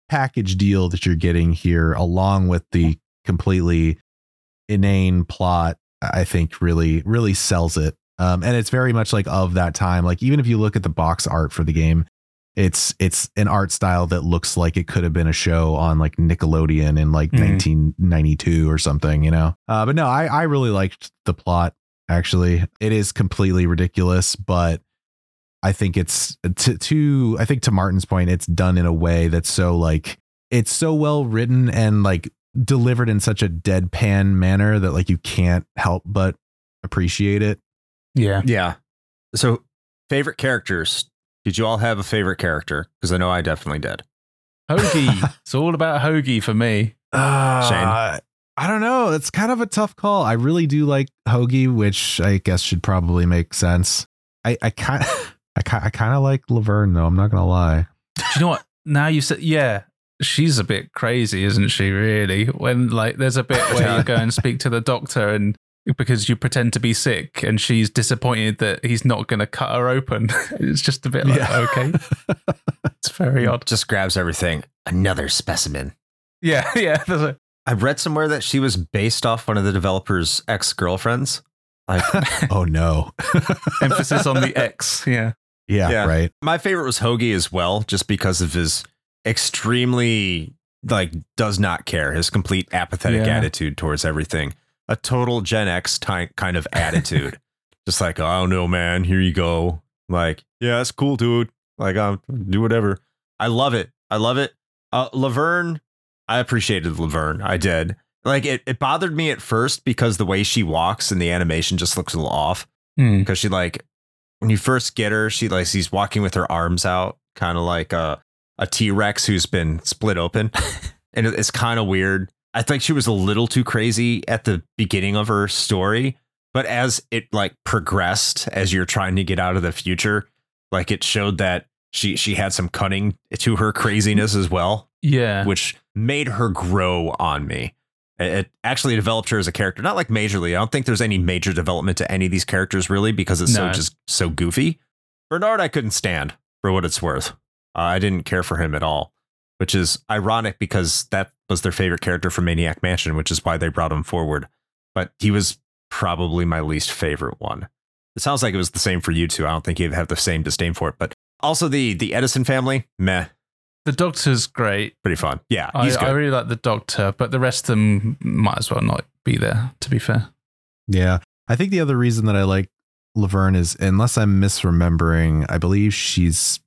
package deal that you're getting here, along with the completely inane plot, I think really really sells it. Um, and it's very much like of that time. Like even if you look at the box art for the game, it's it's an art style that looks like it could have been a show on like Nickelodeon in like Mhm. 1992 or something, you know. Uh, but no, I I really liked the plot. Actually, it is completely ridiculous, but I think it's to to I think to Martin's point, it's done in a way that's so like it's so well written and like delivered in such a deadpan manner that like you can't help but appreciate it. Yeah. Yeah. So, favorite characters. Did you all have a favorite character? Because I know I definitely did. Hoagie. (laughs) it's all about Hoagie for me. Uh, I don't know. It's kind of a tough call. I really do like Hoagie, which I guess should probably make sense. I I kind (laughs) I kind I kind of like Laverne though. I'm not gonna lie. Do you know what? Now you said, yeah, she's a bit crazy, isn't she? Really? When like there's a bit (laughs) where you go and speak to the doctor and because you pretend to be sick and she's disappointed that he's not going to cut her open. (laughs) it's just a bit like, Yeah. okay, (laughs) it's very odd. Just grabs everything. Another specimen. Yeah, yeah. there's a- I read somewhere that she was based off one of the developer's ex girlfriends. Like, Oh no. emphasis on the X. Yeah. Yeah, Yeah. right. my favorite was Hoagie as well, just because of his extremely like does not care, his complete apathetic Yeah. attitude towards everything. A total Gen X ty- kind of attitude. (laughs) just like, I don't know, man. Here you go. Like, yeah, that's cool, dude. Like, um, do whatever. I love it. I love it. Uh, Laverne, I appreciated Laverne. I did. Like, it, it bothered me at first because the way she walks and the animation just looks a little off Hmm. because she like when you first get her, she like she's walking with her arms out, kind of like a a T Rex who's been split open, (laughs) and it's kind of weird. I think she was a little too crazy at the beginning of her story, but as it like progressed, as you're trying to get out of the future, like it showed that she she had some cunning to her craziness as well Yeah. which made her grow on me. It actually developed her as a character, not like majorly. I don't think there's any major development to any of these characters really because it's so just so goofy. Bernard, I couldn't stand for what it's worth. Uh, I didn't care for him at all, which is ironic because that was their favorite character from Maniac Mansion, which is why they brought him forward. But he was probably my least favorite one. It sounds like it was the same for you two. I don't think you'd have the same disdain for it, but also the the Edison family, meh, the doctor's great. pretty fun. Yeah, I, he's good. I really like the doctor, but the rest of them might as well not be there, to be fair. Yeah. I think the other reason that I like Laverne is unless I'm misremembering, I believe she's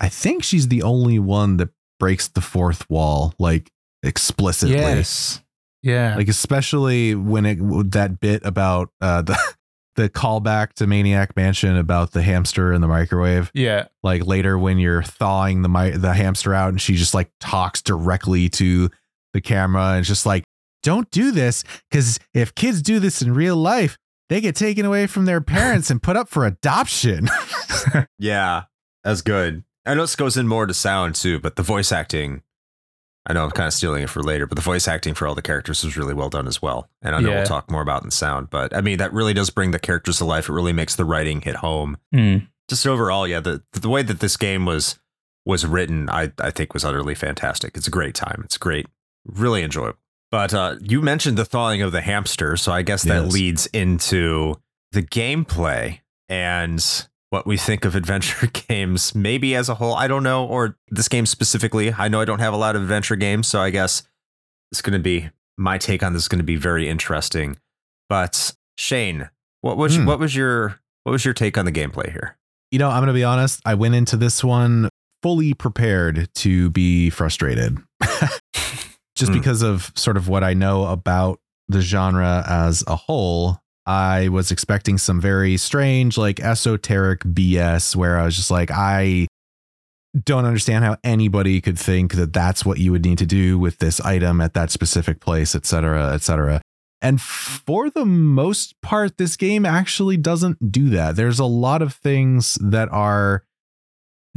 I think she's the only one that breaks the fourth wall like explicitly. Yes. Yeah. Like especially when it that bit about uh the the callback to Maniac Mansion about the hamster in the microwave. yeah. Like later when you're thawing the mi- the hamster out and she just like talks directly to the camera and it's just like don't do this cuz if kids do this in real life they get taken away from their parents and put up for adoption. (laughs) Yeah, that's good. I know this goes in more to sound too, but the voice acting, I know I'm kind of stealing it for later, but the voice acting for all the characters was really well done as well. And I know Yeah. we'll talk more about in sound, but I mean, that really does bring the characters to life. It really makes the writing hit home. Hmm. Just overall, yeah, the, the way that this game was was written, I, I think was utterly fantastic. It's a great time. It's great, really enjoyable. But uh, you mentioned the thawing of the hamster, so I guess that Yes. leads into the gameplay and what we think of adventure (laughs) games, maybe as a whole. I don't know, or this game specifically. I know I don't have a lot of adventure games, so I guess it's going to be my take on this is going to be very interesting. But Shane, what was Hmm. what was your what was your take on the gameplay here? you know, I'm going to be honest, I went into this one fully prepared to be frustrated. (laughs) Just Hmm. because of sort of what I know about the genre as a whole, I was expecting some very strange, like esoteric BS where I was just like, I don't understand how anybody could think that that's what you would need to do with this item at that specific place, et cetera, et cetera. And for the most part, this game actually doesn't do that. There's a lot of things that are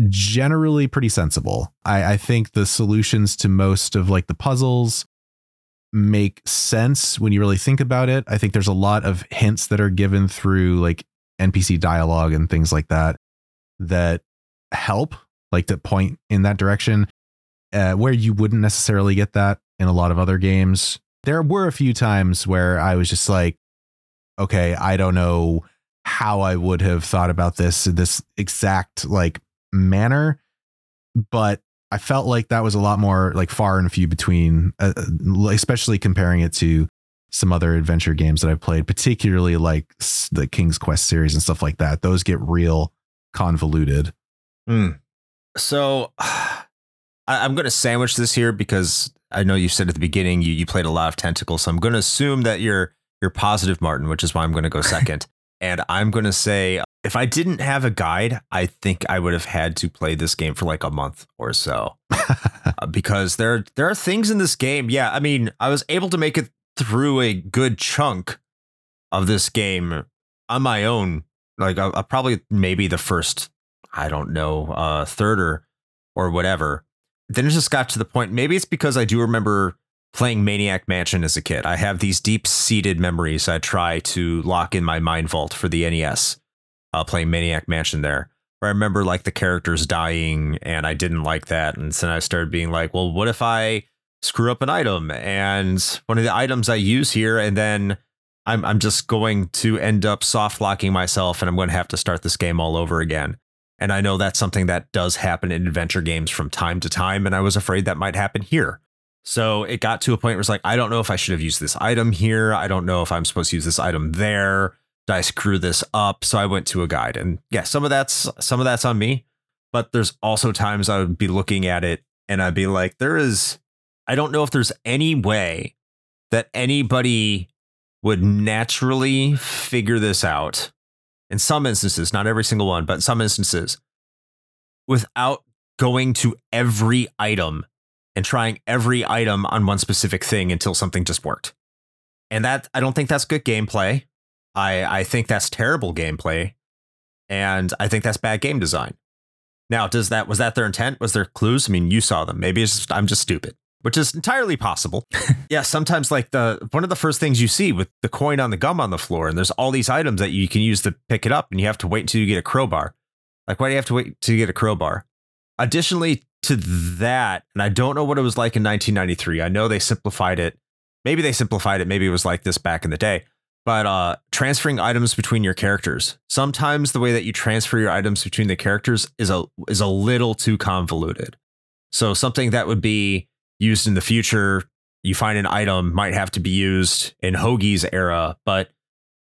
generally pretty sensible. I, I think the solutions to most of like the puzzles make sense when you really think about it. I think there's a lot of hints that are given through like NPC dialogue and things like that that help, like to point in that direction, uh, where you wouldn't necessarily get that in a lot of other games. there were a few times where I was just like, okay, I don't know how I would have thought about this in this exact like manner, but I felt like that was a lot more like far and few between, uh, uh especially comparing it to some other adventure games that I've played, particularly like the King's Quest series and stuff like that. Those get real convoluted. Mm. So (sighs) I, am going to sandwich this here because I know you said at the beginning you, you played a lot of tentacles. So I'm going to assume that you're you're positive, Martin, which is why I'm going to go second. (laughs) and I'm going to say if I didn't have a guide, I think I would have had to play this game for like a month or so. (laughs) uh, because there there are things in this game. Yeah, I mean, I was able to make it through a good chunk of this game on my own. Like I, I probably maybe the first I don't know uh third or or whatever. Then it just got to the point. Maybe it's because I do remember playing Maniac Mansion as a kid. I have these deep seated memories I try to lock in my mind vault for the NES, uh, playing Maniac Mansion there. Where I remember like the characters dying and I didn't like that. And so I started being like, well, what if I screw up an item and one of the items I use here and then I'm I'm just going to end up soft locking myself and I'm going to have to start this game all over again. And I know that's something that does happen in adventure games from time to time and I was afraid that might happen here. So it got to a point where it's like, I don't know if I should have used this item here. I don't know if I'm supposed to use this item there. Did I screw this up? So I went to a guide. And yeah, some of that's some of that's on me. But there's also times I would be looking at it and I'd be like, there is I don't know if there's any way that anybody would naturally figure this out. In some instances, not every single one, but in some instances, without going to every item and trying every item on one specific thing until something just worked. And that I don't think that's good gameplay. I I think that's terrible gameplay. And I think that's bad game design. Now, does that was that their intent? Was there clues? I mean, you saw them. Maybe it's just, I'm just stupid, which is entirely possible. (laughs) yeah, sometimes like the one of the first things you see with the coin on the gum on the floor, and there's all these items that you can use to pick it up, and you have to wait until you get a crowbar. Like, why do you have to wait to get a crowbar? Additionally, to that, and I don't know what it was like in 1993. I know they simplified it. Maybe they simplified it. Maybe it was like this back in the day. But uh, transferring items between your characters. Sometimes the way that you transfer your items between the characters is a is a little too convoluted. So something that would be used in the future, you find an item might have to be used in Hoagie's era, but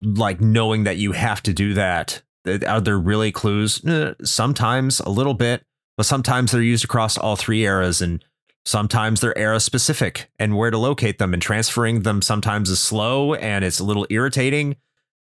like knowing that you have to do that, are there really clues? Sometimes a little bit but sometimes they're used across all three eras and sometimes they're era specific and where to locate them and transferring them sometimes is slow and it's a little irritating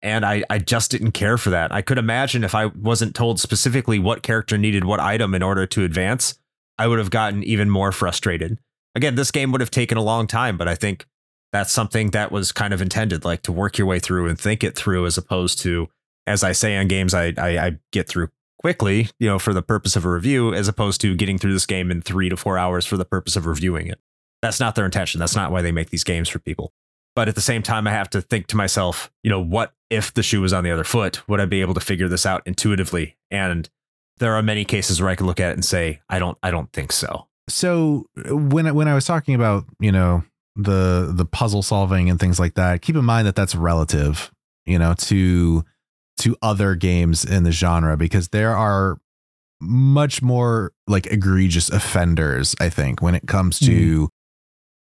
and I, I just didn't care for that. I could imagine if I wasn't told specifically what character needed what item in order to advance, I would have gotten even more frustrated. Again, this game would have taken a long time, but I think that's something that was kind of intended, like to work your way through and think it through, as opposed to, as I say on games, I I, I get through quickly, you know, for the purpose of a review, as opposed to getting through this game in three to four hours for the purpose of reviewing it. That's not their intention. That's not why they make these games for people. But at the same time, I have to think to myself, you know, what if the shoe was on the other foot? Would I be able to figure this out intuitively? And there are many cases where I can look at it and say, I don't, I don't think so. So when when I was talking about, you know, the the puzzle solving and things like that, keep in mind that that's relative, you know, to to other games in the genre because there are much more like egregious offenders, I think, when it comes to mm.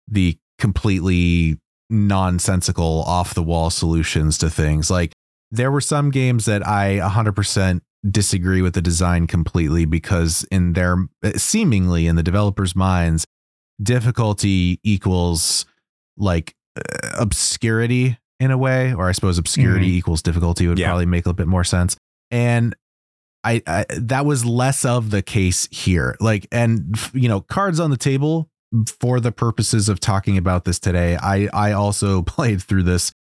the completely nonsensical off the wall solutions to things. Like there were some games that I 100% disagree with the design completely because in their seemingly in the developers minds difficulty equals like uh, obscurity in a way, or I suppose obscurity mm-hmm. equals difficulty would yeah. probably make a bit more sense. And I, I that was less of the case here. Like, and you know, cards on the table for the purposes of talking about this today. I I also (laughs) played through this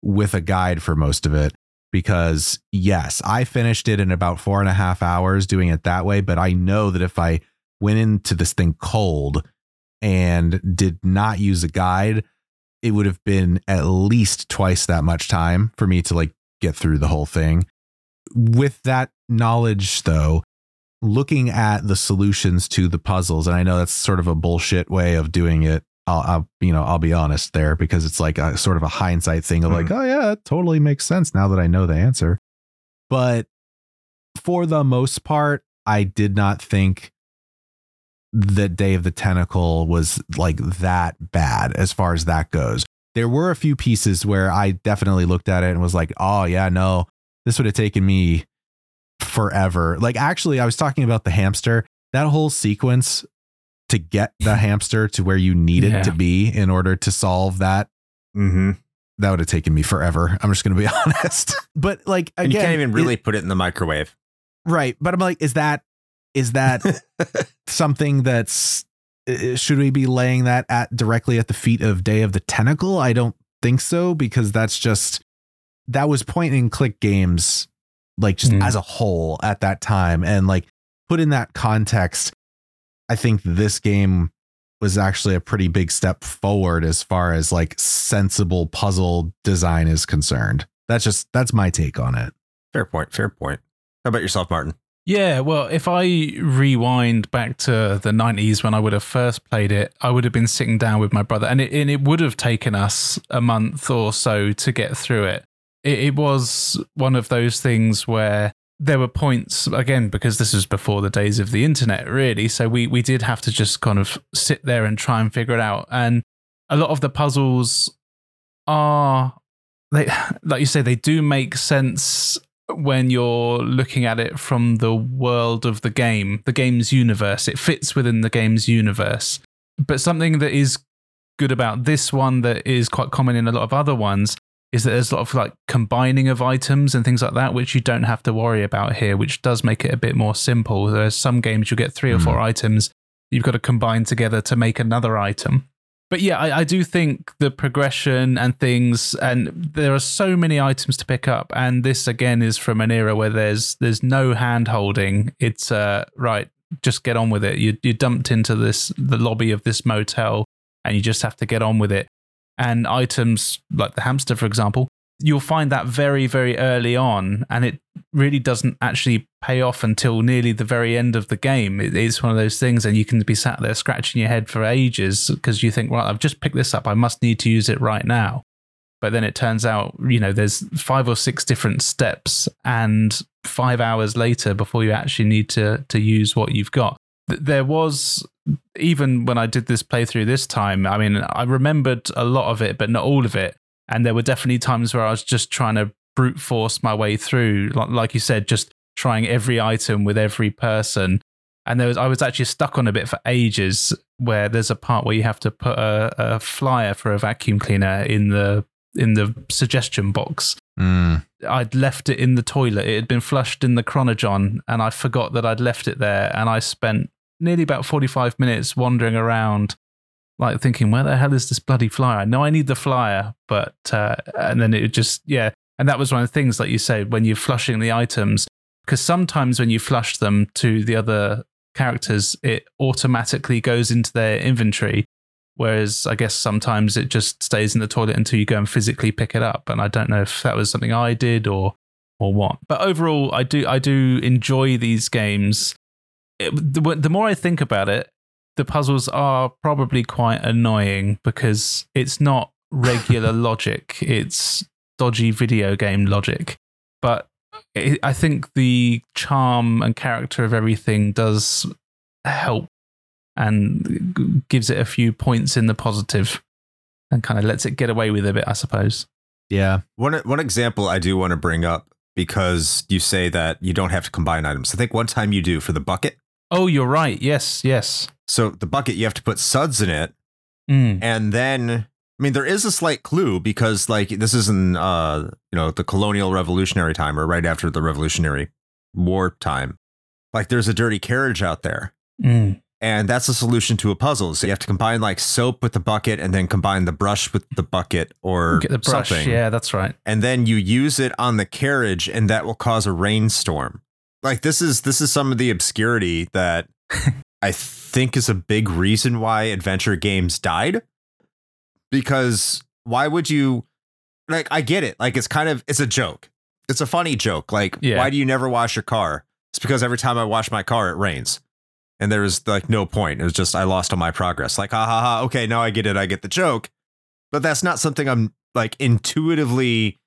with a guide for most of it because yes, I finished it in about four and a half hours doing it that way. But I know that if I went into this thing cold and did not use a guide, it would have been at least twice that much time for me to like get through the whole thing. With that knowledge, though, looking at the solutions to the puzzles, and I know that's sort of a bullshit way of doing it I'll, I'll you know I'll be honest there because it's like a sort of a hindsight thing of like mm-hmm. oh yeah it totally makes sense now that I know the answer. But for the most part, I did not think that Day of the Tentacle was like that bad as far as that goes. There were a few pieces where I definitely looked at it and was like, oh, yeah, no, this would have taken me forever. Like, actually, I was talking about the hamster, that whole sequence to get the (laughs) hamster to where you needed Yeah. to be in order to solve that. Mm-hmm. That would have taken me forever. I'm just going to be (laughs) honest. But like, again, And you can't even it- really put it in the microwave. Right. But I'm like, is that is that (laughs) something that's should we be laying that at directly at the feet of Day of the Tentacle? I don't think so because that's just that was point and click games like just Mm. as a whole at that time and like put in that context I think this game was actually a pretty big step forward as far as like sensible puzzle design is concerned. That's just that's my take on it. Fair point. Fair point. How about yourself, Martin? Yeah, well, if I rewind back to the 90s when I would have first played it, I would have been sitting down with my brother, and it, and it would have taken us a month or so to get through it. it. It was one of those things where there were points, again, because this was before the days of the internet, really. So we, we did have to just kind of sit there and try and figure it out. And a lot of the puzzles are, they, (sighs) like you say, they do make sense when you're looking at it from the world of the game, the game's universe. It fits within the game's universe. But something that is good about this one that is quite common in a lot of other ones is that there's a lot of like combining of items and things like that, which you don't have to worry about here, which does make it a bit more simple. There's some games you'll get three or Hmm. four items you've got to combine together to make another item. But yeah, I, I do think the progression and things, and there are so many items to pick up. And this again is from an era where there's there's no hand holding. It's uh right, just get on with it. You you dumped into this the lobby of this motel, and you just have to get on with it. And items like the hamster, for example, you'll find that very very early on, and it really doesn't actually pay off until nearly the very end of the game. It's one of those things, and you can be sat there scratching your head for ages because you think, right, I've just picked this up. I must need to use it right now. But then it turns out, you know, there's five or six different steps, and five hours later before you actually need to to use what you've got. There was even when I did this playthrough this time. I mean, I remembered a lot of it, but not all of it. And there were definitely times where I was just trying to brute force my way through, like, like you said, just trying every item with every person. And there was I was actually stuck on a bit for ages where there's a part where you have to put a, a flyer for a vacuum cleaner in the in the suggestion box. Mm. I'd left it in the toilet. It had been flushed in the Chron-O-John, and I forgot that I'd left it there. And I spent nearly about 45 minutes wandering around, like thinking, where the hell is this bloody flyer? I know I need the flyer, but, uh, and then it just, yeah. And that was one of the things, like you said, when you're flushing the items, because sometimes when you flush them to the other characters, it automatically goes into their inventory. Whereas I guess sometimes it just stays in the toilet until you go and physically pick it up. And I don't know if that was something I did or or what. But overall, I do I do enjoy these games. It, the, the more I think about it, the puzzles are probably quite annoying because it's not regular (laughs) logic. It's dodgy video game logic. But it, I think the charm and character of everything does help and gives it a few points in the positive and kind of lets it get away with a bit, I suppose. Yeah. One one example I do want to bring up because you say that you don't have to combine items. I think one time you do for the bucket. Oh, you're right. Yes, yes. So the bucket you have to put suds in it, Mm. and then I mean there is a slight clue because like this is in uh you know the colonial revolutionary time or right after the revolutionary war time. Like there's a dirty carriage out there. Mm. And that's a solution to a puzzle. So you have to combine like soap with the bucket and then combine the brush with the bucket or Get the brush. something. Yeah, that's right. and then you use it on the carriage and that will cause a rainstorm like this is this is some of the obscurity that (laughs) i think is a big reason why adventure games died because why would you like i get it like it's kind of it's a joke it's a funny joke like Yeah. why do you never wash your car it's because every time i wash my car it rains and there was like no point. It was just I lost all my progress. Like ha ha ha. Okay, now I get it. I get the joke. But that's not something I'm like intuitively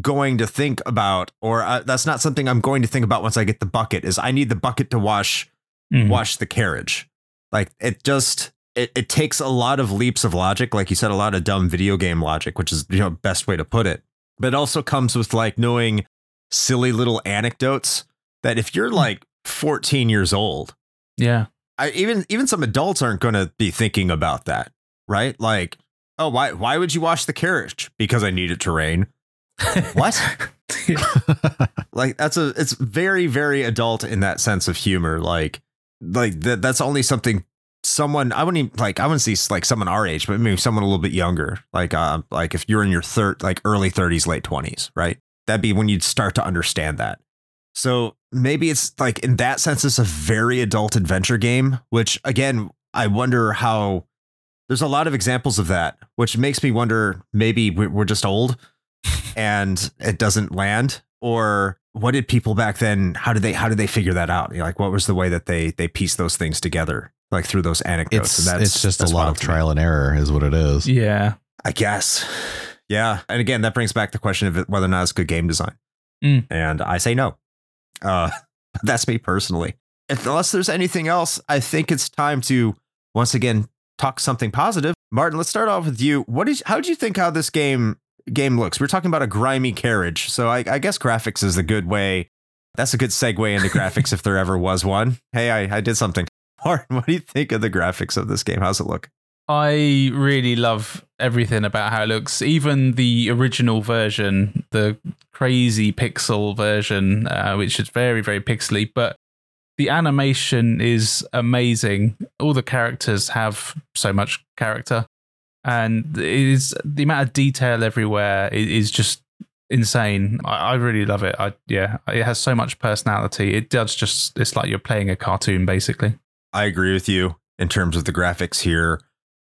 going to think about, or uh, that's not something I'm going to think about once I get the bucket. Is I need the bucket to wash Mhm. wash the carriage. Like it just it, it takes a lot of leaps of logic, like you said, a lot of dumb video game logic, which is you know best way to put it. But it also comes with like knowing silly little anecdotes that if you're like 14 years old, Yeah. I, even even some adults aren't going to be thinking about that, right? Like, oh, why why would you wash the carriage? Because I need it to rain. What? (laughs) like that's a it's very very adult in that sense of humor. Like like that that's only something someone I wouldn't even, like I wouldn't see like someone our age, but maybe someone a little bit younger. Like uh like if you're in your third like early 30s, late 20s, right? That'd be when you'd start to understand that. So maybe it's like in that sense, it's a very adult adventure game, which again, I wonder how there's a lot of examples of that, which makes me wonder maybe we- we're just old and it doesn't land or what did people back then how did they how did they figure that out You know, like what was the way that they they pieced those things together like through those anecdotes it's and that's it's just a lot of to me. trial and error, is what it is. yeah. I guess. Yeah. And again, that brings back the question of whether or not it's good game design. Mm. And I say no. Uh, (laughs) that's me personally. If, unless there's anything else, I think it's time to once again talk something positive. Martin, let's start off with you. What did how did you think how this game game looks? We're talking about a grimy carriage, so I, I guess graphics is a good way. That's a good segue into (laughs) graphics if there ever was one. Hey, I, I did something. (laughs) Martin, what do you think of the graphics of this game? How's it look? I really love everything about how it looks. Even the original version, the crazy pixel version, uh, which is very, very pixely, but the animation is amazing. All the characters have so much character, and it is the amount of detail everywhere is just insane. I, I really love it. I yeah, it has so much personality. It does just. It's like you're playing a cartoon, basically. I agree with you in terms of the graphics here.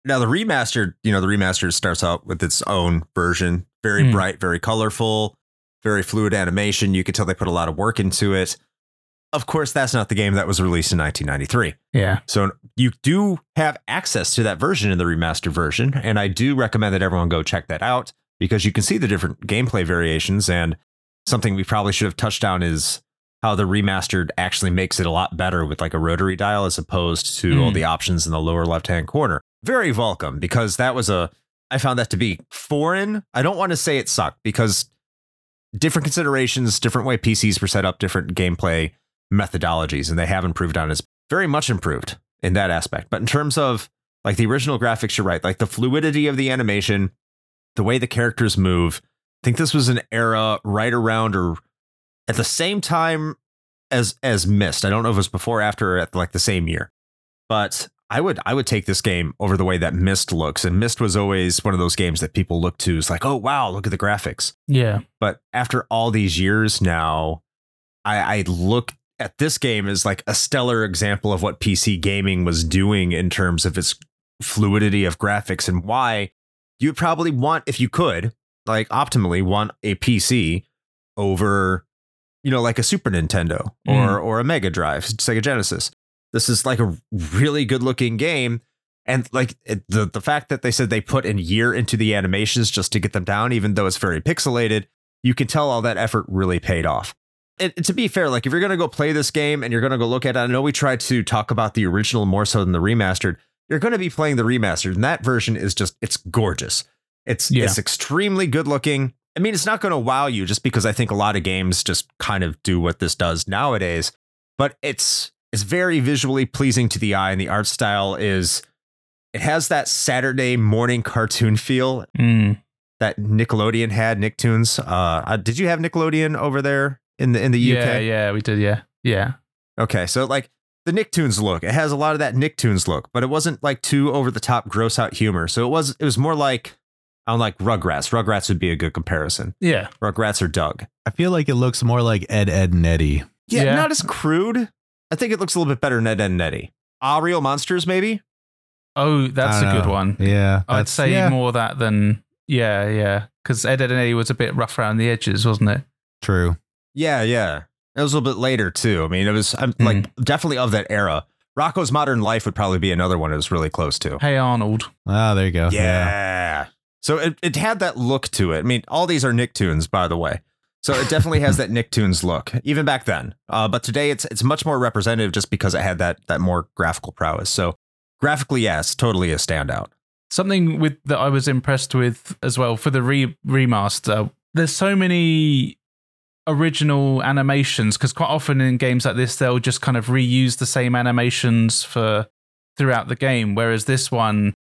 Now the remastered, you know, the remastered starts out with its own version, very Mm. bright, very colorful, very fluid animation. You can tell they put a lot of work into it. Of course, that's not the game that was released in 1993. Yeah. So you do have access to that version in the remastered version, and I do recommend that everyone go check that out because you can see the different gameplay variations. And something we probably should have touched on is how the remastered actually makes it a lot better with like a rotary dial as opposed to all Mm. the options in the lower left hand corner. Very welcome because that was a I found that to be foreign. I don't want to say it sucked because different considerations, different way PCs were set up, different gameplay methodologies, and they have improved on it. It's very much improved in that aspect. But in terms of like the original graphics, you're right. Like the fluidity of the animation, the way the characters move. I think this was an era right around or at the same time as as Myst. I don't know if it was before or after or at like the same year. But I would I would take this game over the way that Myst looks. And Myst was always one of those games that people look to. It's like, oh wow, look at the graphics. Yeah. But after all these years now, I, I look at this game is like a stellar example of what PC gaming was doing in terms of its fluidity of graphics and why you would probably want, if you could, like optimally want a PC over, you know, like a Super Nintendo or mm. or a Mega Drive, Sega Genesis. This is like a really good looking game. And like it, the the fact that they said they put a year into the animations just to get them down, even though it's very pixelated, you can tell all that effort really paid off. And to be fair, like if you're gonna go play this game and you're gonna go look at it, I know we tried to talk about the original more so than the remastered. You're gonna be playing the remastered, and that version is just it's gorgeous. It's Yeah. it's extremely good looking. I mean, it's not gonna wow you just because I think a lot of games just kind of do what this does nowadays, but it's it's very visually pleasing to the eye, and the art style is it has that Saturday morning cartoon feel Mm. that Nickelodeon had, Nicktoons. Uh, did you have Nickelodeon over there in the in the UK? Yeah, yeah, we did. Yeah, yeah, Okay, so like the Nicktoons look, it has a lot of that Nicktoons look, but it wasn't like too over the top, gross out humor. So it was it was more like on like Rugrats. Rugrats would be a good comparison. yeah. Rugrats or Doug. I feel like it looks more like Ed, Edd, and Eddy. Yeah, Yeah. not as crude. I think it looks a little bit better than Ed, Edd and Eddy. Ah, real monsters, maybe. Oh, that's a don't good one. Yeah, I'd say yeah, more that than yeah, yeah. Because Ed, Edd and Eddy was a bit rough around the edges, wasn't it? true. Yeah, yeah. It was a little bit later too. I mean, it was I'm like definitely of that era. Rocko's Modern Life would probably be another one it was really close to. Hey Arnold. Ah, there you go. Yeah. So it, it had that look to it. I mean, all these are Nicktoons, by the way. So it definitely has (laughs) that Nicktoons look, even back then. Uh, but today it's it's much more representative just because it had that that more graphical prowess. So graphically, yes, totally a standout. Something with that I was impressed with as well for the re- remaster. There's so many original animations because quite often in games like this they'll just kind of reuse the same animations for throughout the game whereas this one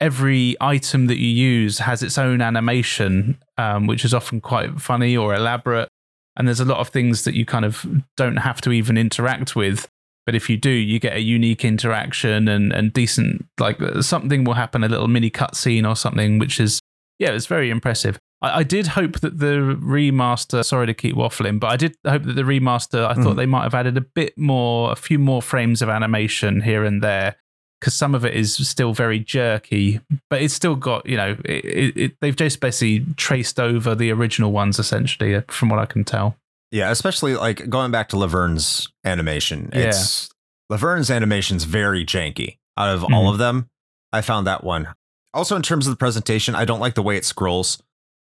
every item that you use has its own animation um, which is often quite funny or elaborate and there's a lot of things that you kind of don't have to even interact with but if you do you get a unique interaction and and decent like something will happen a little mini cutscene or something which is yeah it's very impressive I, I did hope that the remaster. Sorry to keep waffling, but I did hope that the remaster. I thought Mhm. they might have added a bit more, a few more frames of animation here and there, because some of it is still very jerky. But it's still got, you know, it, it, it, they've just basically traced over the original ones essentially, uh, from what I can tell. Yeah, especially like going back to Laverne's animation. It's Laverne's animation's very janky. Out of all Mhm. of them, I found that one. Also, in terms of the presentation, I don't like the way it scrolls.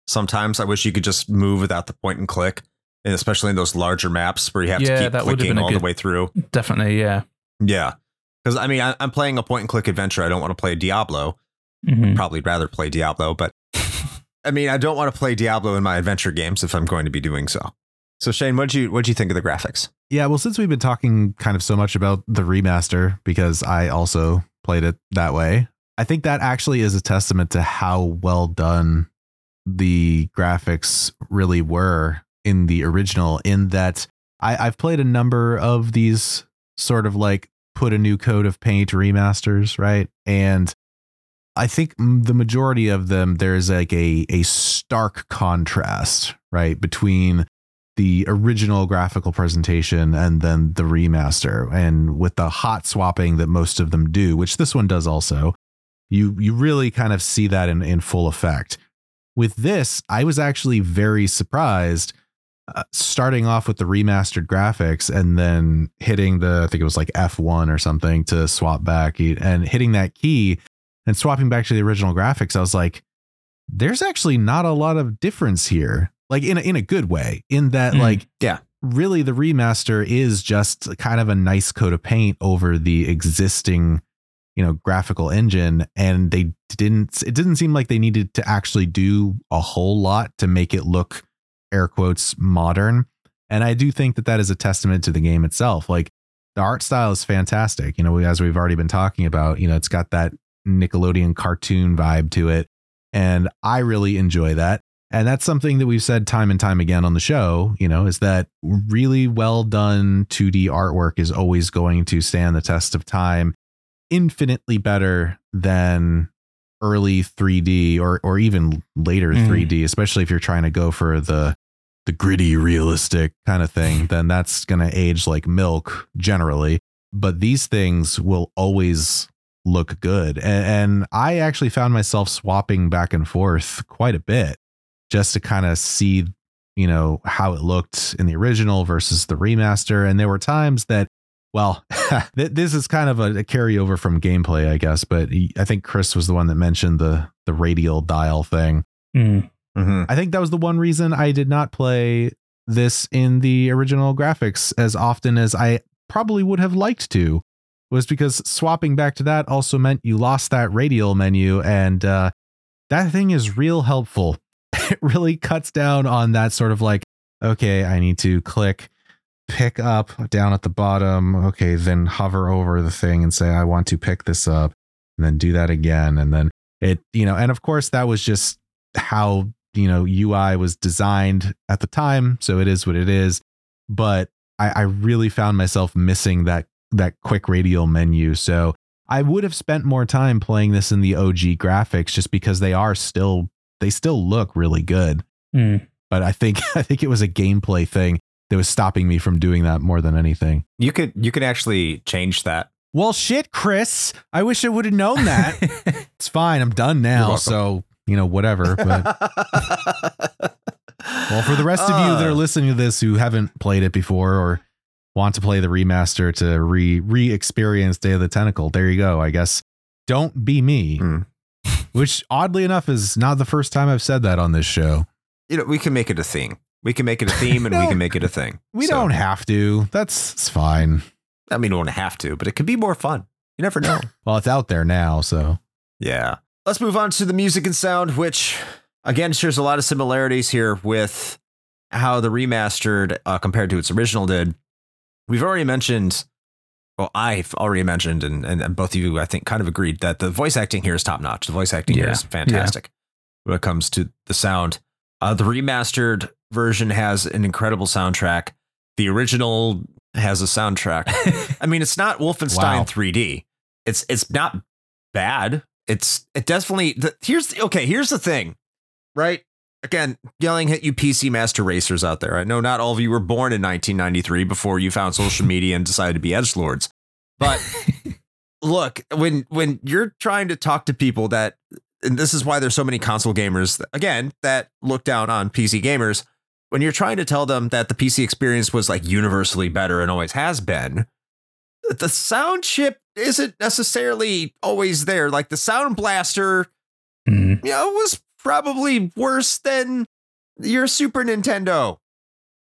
Sometimes I wish you could just move without the point and click, and especially in those larger maps where you have Yeah, to keep that would've clicking been a all the way through. Definitely, yeah. Yeah, because I mean, I, I'm playing a point and click adventure. I don't want to play Diablo. Mhm. Probably rather play Diablo, but (laughs) I mean, I don't want to play Diablo in my adventure games if I'm going to be doing so. So Shane, what'd you what'd you think of the graphics? Yeah, well, since we've been talking kind of so much about the remaster, because I also played it that way, I think that actually is a testament to how well done the graphics really were in the original, in that I, I've played a number of these sort of like put a new coat of paint remasters, right? And I think the majority of them, there's like a, a stark contrast, right, between the original graphical presentation and then the remaster and with the hot swapping that most of them do which this one does also you you really kind of see that in in full effect with this i was actually very surprised uh, starting off with the remastered graphics and then hitting the i think it was like f1 or something to swap back and hitting that key and swapping back to the original graphics i was like there's actually not a lot of difference here like in a, in a good way in that Mm. like Yeah. really the remaster is just kind of a nice coat of paint over the existing you know graphical engine and they didn't it didn't seem like they needed to actually do a whole lot to make it look air quotes modern. And i do think that that is a testament to the game itself. Like the art style is fantastic you know as we've already been talking about you know it's got that nickelodeon cartoon vibe to it and i really enjoy that. And that's something that we've said time and time again on the show, you know, is that really well done 2D artwork is always going to stand the test of time infinitely better than early 3D or or even later Mm. 3D, especially if you're trying to go for the the gritty realistic kind of thing, (laughs) then that's going to age like milk generally. But these things will always look good. And, and I actually found myself swapping back and forth quite a bit just to kind of see, you know, how it looked in the original versus the remaster. And there were times that, well, (laughs) this is kind of a, a carryover from gameplay, I guess. But he, I think Chris was the one that mentioned the the radial dial thing. Mm. Mm-hmm. I think that was the one reason I did not play this in the original graphics as often as I probably would have liked to was because swapping back to that also meant you lost that radial menu and uh, that thing is real helpful. (laughs) it really cuts down on that sort of like, okay, I need to click pick up down at the bottom. Okay, then hover over the thing and say, I want to pick this up and then do that again. And then it, you know, and of course that was just how, you know, UI was designed at the time. So it is what it is. But I, I really found myself missing that that quick radial menu. So I would have spent more time playing this in the OG graphics just because they are still they still look really good. Mm. But I think (laughs) I think it was a gameplay thing that was stopping me from doing that more than anything. You could you could actually change that. Well, shit, Chris. I wish I would have known that. (laughs) it's fine. I'm done now. So, you know, whatever. But (laughs) well, for the rest of you that are Uh, listening to this who haven't played it before or want to play the remaster to re re experience Day of the Tentacle, there you go. I guess don't be me. Mm. Which oddly enough is not the first time I've said that on this show. You know, we can make it a thing. We can make it a theme and we (laughs) can make it a thing. We So, don't have to. That's it's fine. I mean, we don't have to, but it could be more fun. You never know. (laughs) Well, it's out there now, so Yeah. Let's move on to the music and sound, which again shares a lot of similarities here with how the remastered uh, compared to its original did. We've already mentioned, well, I've already mentioned, and, and, and both of you, I think, kind of agreed that the voice acting here is top notch. The voice acting here Yeah. is fantastic when it comes to the sound. Uh, the remastered version has an incredible soundtrack. The original has a soundtrack (laughs) I mean, it's not Wolfenstein Wow. 3D. It's it's not bad. It's it definitely. The, here's the, okay. Here's the thing, right? Again, yelling at you PC master racers out there. I know not all of you were born in 1993 before you found social (laughs) media and decided to be edge lords, but (laughs) look when when you're trying to talk to people that and this is why there's so many console gamers again that look down on PC gamers when you're trying to tell them that the PC experience was like universally better and always has been the sound chip isn't necessarily always there like the sound blaster Mm. you know was probably worse than your Super Nintendo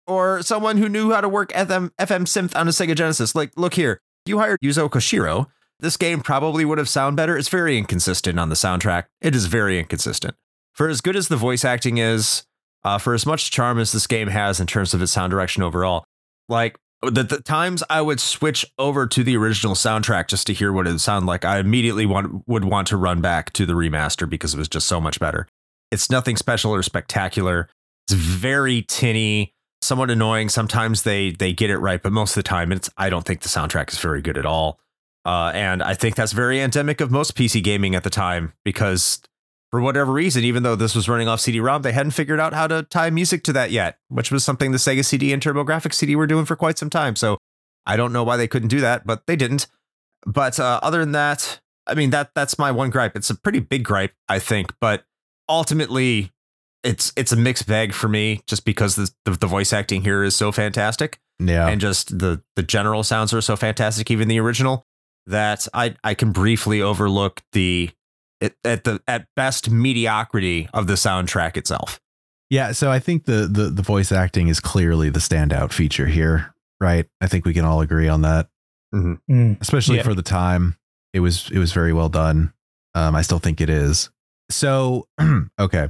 or someone who knew how to work FM, FM synth on a Sega Genesis like look here you hired Yuzo Koshiro this game probably would have sound better. It's very inconsistent on the soundtrack. It is very inconsistent. For as good as the voice acting is, uh, for as much charm as this game has in terms of its sound direction overall, like the, the times I would switch over to the original soundtrack just to hear what it would sound like, I immediately want, would want to run back to the remaster because it was just so much better. It's nothing special or spectacular. It's very tinny, somewhat annoying. Sometimes they they get it right, but most of the time, it's I don't think the soundtrack is very good at all. Uh, and I think that's very endemic of most PC gaming at the time because for whatever reason, even though this was running off CD-ROM, they hadn't figured out how to tie music to that yet, which was something the Sega CD and TurboGrafx CD were doing for quite some time. So I don't know why they couldn't do that, but they didn't. But uh, other than that, I mean that that's my one gripe. It's a pretty big gripe, I think, but ultimately, it's it's a mixed bag for me, just because the the, the voice acting here is so fantastic yeah. and just the the general sounds are so fantastic, even the original, that I I can briefly overlook the it, at the at best mediocrity of the soundtrack itself. Yeah, so I think the, the the voice acting is clearly the standout feature here, right? I think we can all agree on that, Mm. especially Yeah. for the time. It was it was very well done. Um, I still think it is. So (clears throat) okay,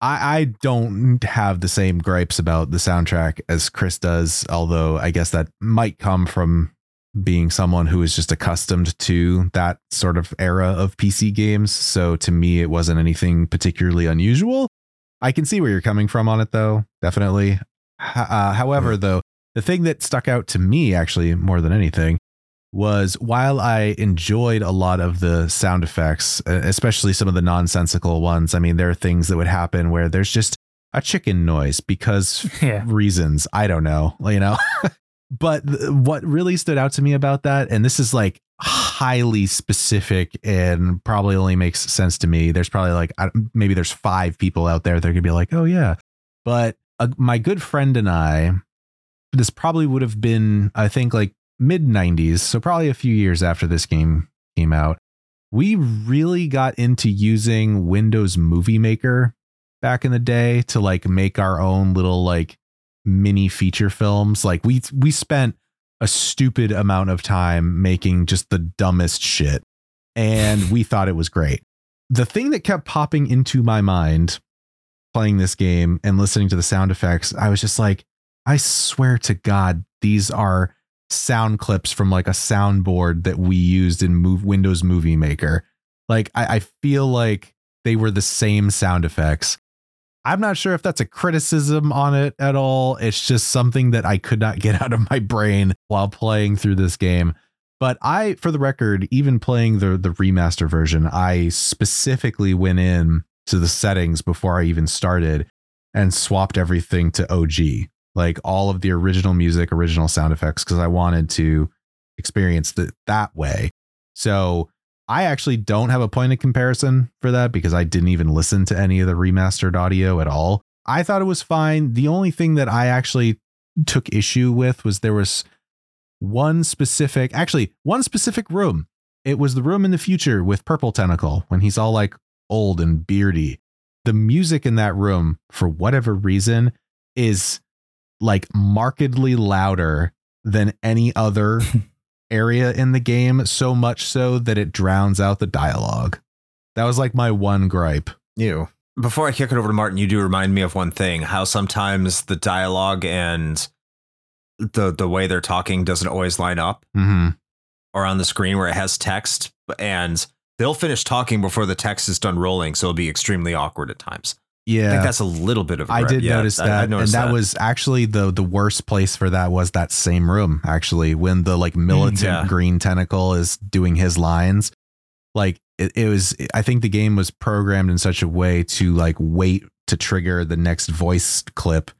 I I don't have the same gripes about the soundtrack as Chris does, although I guess that might come from being someone who is just accustomed to that sort of era of PC games. So to me, it wasn't anything particularly unusual. I can see where you're coming from on it, though. Definitely. Uh, however, though, the thing that stuck out to me actually more than anything was while I enjoyed a lot of the sound effects, especially some of the nonsensical ones. I mean, there are things that would happen where there's just a chicken noise because (laughs) Yeah. reasons. I don't know, you know. (laughs) but th- what really stood out to me about that, and this is like highly specific and probably only makes sense to me. There's probably like I- maybe there's five people out there that could be like, oh yeah. But uh, my good friend and I, this probably would have been, I think, like mid 90s, so probably a few years after this game came out. We really got into using Windows Movie Maker back in the day to like make our own little like mini feature films. Like we we spent a stupid amount of time making just the dumbest shit and we thought it was great. The thing that kept popping into my mind playing this game and listening to the sound effects, I was just like, I swear to God, these are sound clips from like a soundboard that we used in move Windows Movie Maker. Like I, I feel like they were the same sound effects. I'm not sure if that's a criticism on it at all. It's just something that I could not get (laughs) out of my brain while playing through this game. But I, for the record, even playing the the remaster version, I specifically went in to the settings before I even started and swapped everything to OG, like all of the original music, original sound effects, because I wanted to experience it that way. So I actually don't have a point of comparison for that because I didn't even listen to any of the remastered audio at all. I thought it was fine. The only thing that I actually took issue with was there was one specific, actually, one specific room. It was the room in the future with Purple Tentacle when he's all like old and beardy. The music in that room, for whatever reason, is like markedly louder than any other (laughs) area in the game, so much so that it drowns out the dialogue. That was like my one gripe. You. Before I kick it over to Martin, you do remind me of one thing: how sometimes the dialogue and the the way they're talking doesn't always line up, Mm-hmm. or on the screen where it has text, and they'll finish talking before the text is done rolling, so it'll be extremely awkward at times. I think Yeah. that's a little bit of. a I did Yeah, notice I- I that, and noticed that, was actually the the worst place for that was that same room. Actually, when the like mm, militant yeah. green tentacle is doing his lines, like it, it was. I think the game was programmed in such a way to like wait to trigger the next voice clip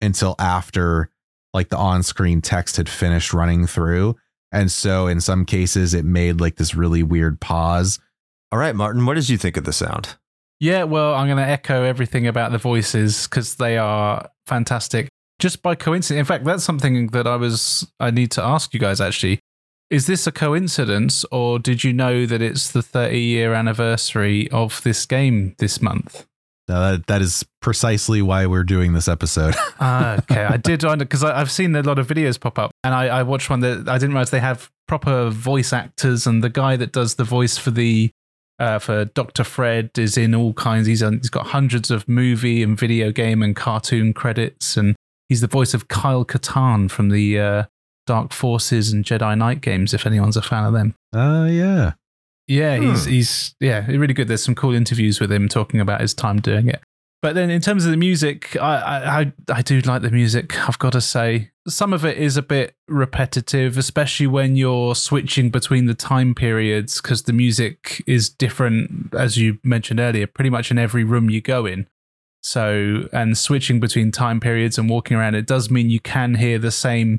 until after like the on-screen text had finished running through, and so in some cases it made like this really weird pause. All right, Martin, what did you think of the sound? Yeah, well, I'm going to echo everything about the voices because they are fantastic. Just by coincidence, in fact, that's something that I was I need to ask you guys actually. Is this a coincidence, or did you know that it's the 30 year anniversary of this game this month? That that is precisely why we're doing this episode. (laughs) Ah, okay. I did because I've seen a lot of videos pop up, and I, I watched one that I didn't realize they have proper voice actors, and the guy that does the voice for the uh, for Doctor Fred is in all kinds. He's he's got hundreds of movie and video game and cartoon credits, and he's the voice of Kyle Katarn from the uh, Dark Forces and Jedi Knight games. If anyone's a fan of them. Uh yeah. Yeah, he's Hmm. he's yeah, really good. There's some cool interviews with him talking about his time doing it. But then in terms of the music, I I I, do like the music. I've got to say, some of it is a bit repetitive, especially when you're switching between the time periods because the music is different, as you mentioned earlier, pretty much in every room you go in. So, and switching between time periods and walking around, it does mean you can hear the same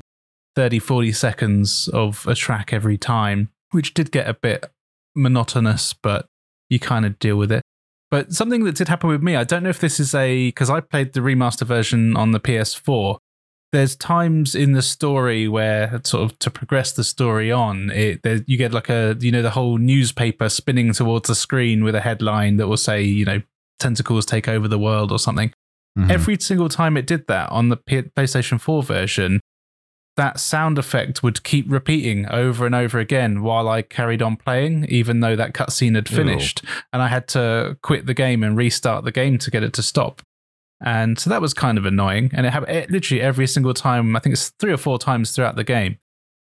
30, 40 seconds of a track every time, which did get a bit monotonous, but you kind of deal with it. But something that did happen with me, I don't know if this is a because I played the remaster version on the PS4. There's times in the story where, sort of, to progress the story on, it there, you get like a you know the whole newspaper spinning towards the screen with a headline that will say you know tentacles take over the world or something. Mhm. Every single time it did that on the P- PlayStation 4 version, that sound effect would keep repeating over and over again while I carried on playing, even though that cutscene had Ew. finished. And I had to quit the game and restart the game to get it to stop. And so that was kind of annoying. And it happened literally every single time. I think it's three or four times throughout the game.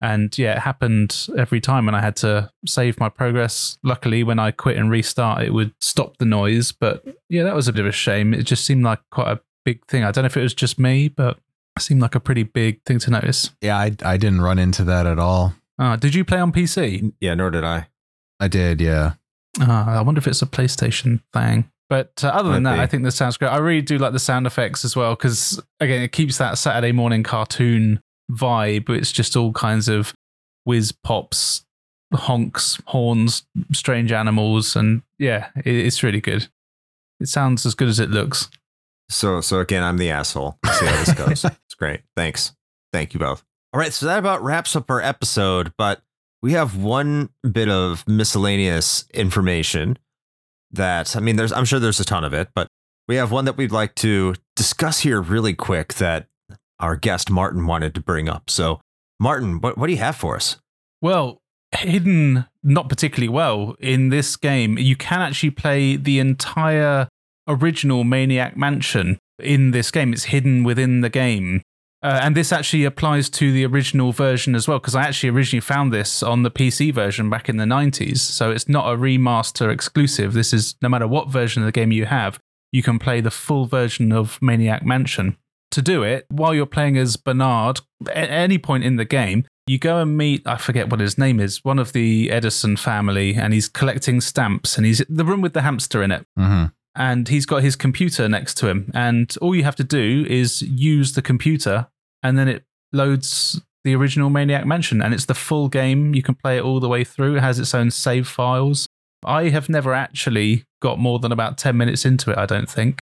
And yeah, it happened every time. And I had to save my progress. Luckily, when I quit and restart, it would stop the noise. But yeah, that was a bit of a shame. It just seemed like quite a big thing. I don't know if it was just me, but seemed like a pretty big thing to notice. Yeah, I I didn't run into that at all. Uh, did you play on PC? Yeah, nor did I. I did, yeah. Uh, I wonder if it's a PlayStation thing. But uh, other than Might that, be. I think this sounds great. I really do like the sound effects as well because, again, it keeps that Saturday morning cartoon vibe. It's just all kinds of whiz pops, honks, horns, strange animals. And yeah, it, it's really good. It sounds as good as it looks. So, so again, I'm the asshole. Let's see how this goes. (laughs) it's great. Thanks. Thank you both. All right. So that about wraps up our episode, but we have one bit of miscellaneous information that, I mean, there's, I'm sure there's a ton of it, but we have one that we'd like to discuss here really quick that our guest Martin wanted to bring up. So, Martin, what, what do you have for us? Well, hidden not particularly well in this game, you can actually play the entire original Maniac Mansion in this game. It's hidden within the game. Uh, and this actually applies to the original version as well, because I actually originally found this on the PC version back in the 90s. So it's not a remaster exclusive. This is no matter what version of the game you have, you can play the full version of Maniac Mansion. To do it, while you're playing as Bernard, at any point in the game, you go and meet, I forget what his name is, one of the Edison family, and he's collecting stamps, and he's the room with the hamster in it hmm and he's got his computer next to him. And all you have to do is use the computer, and then it loads the original Maniac Mansion, and it's the full game. You can play it all the way through. It has its own save files. I have never actually got more than about 10 minutes into it, I don't think,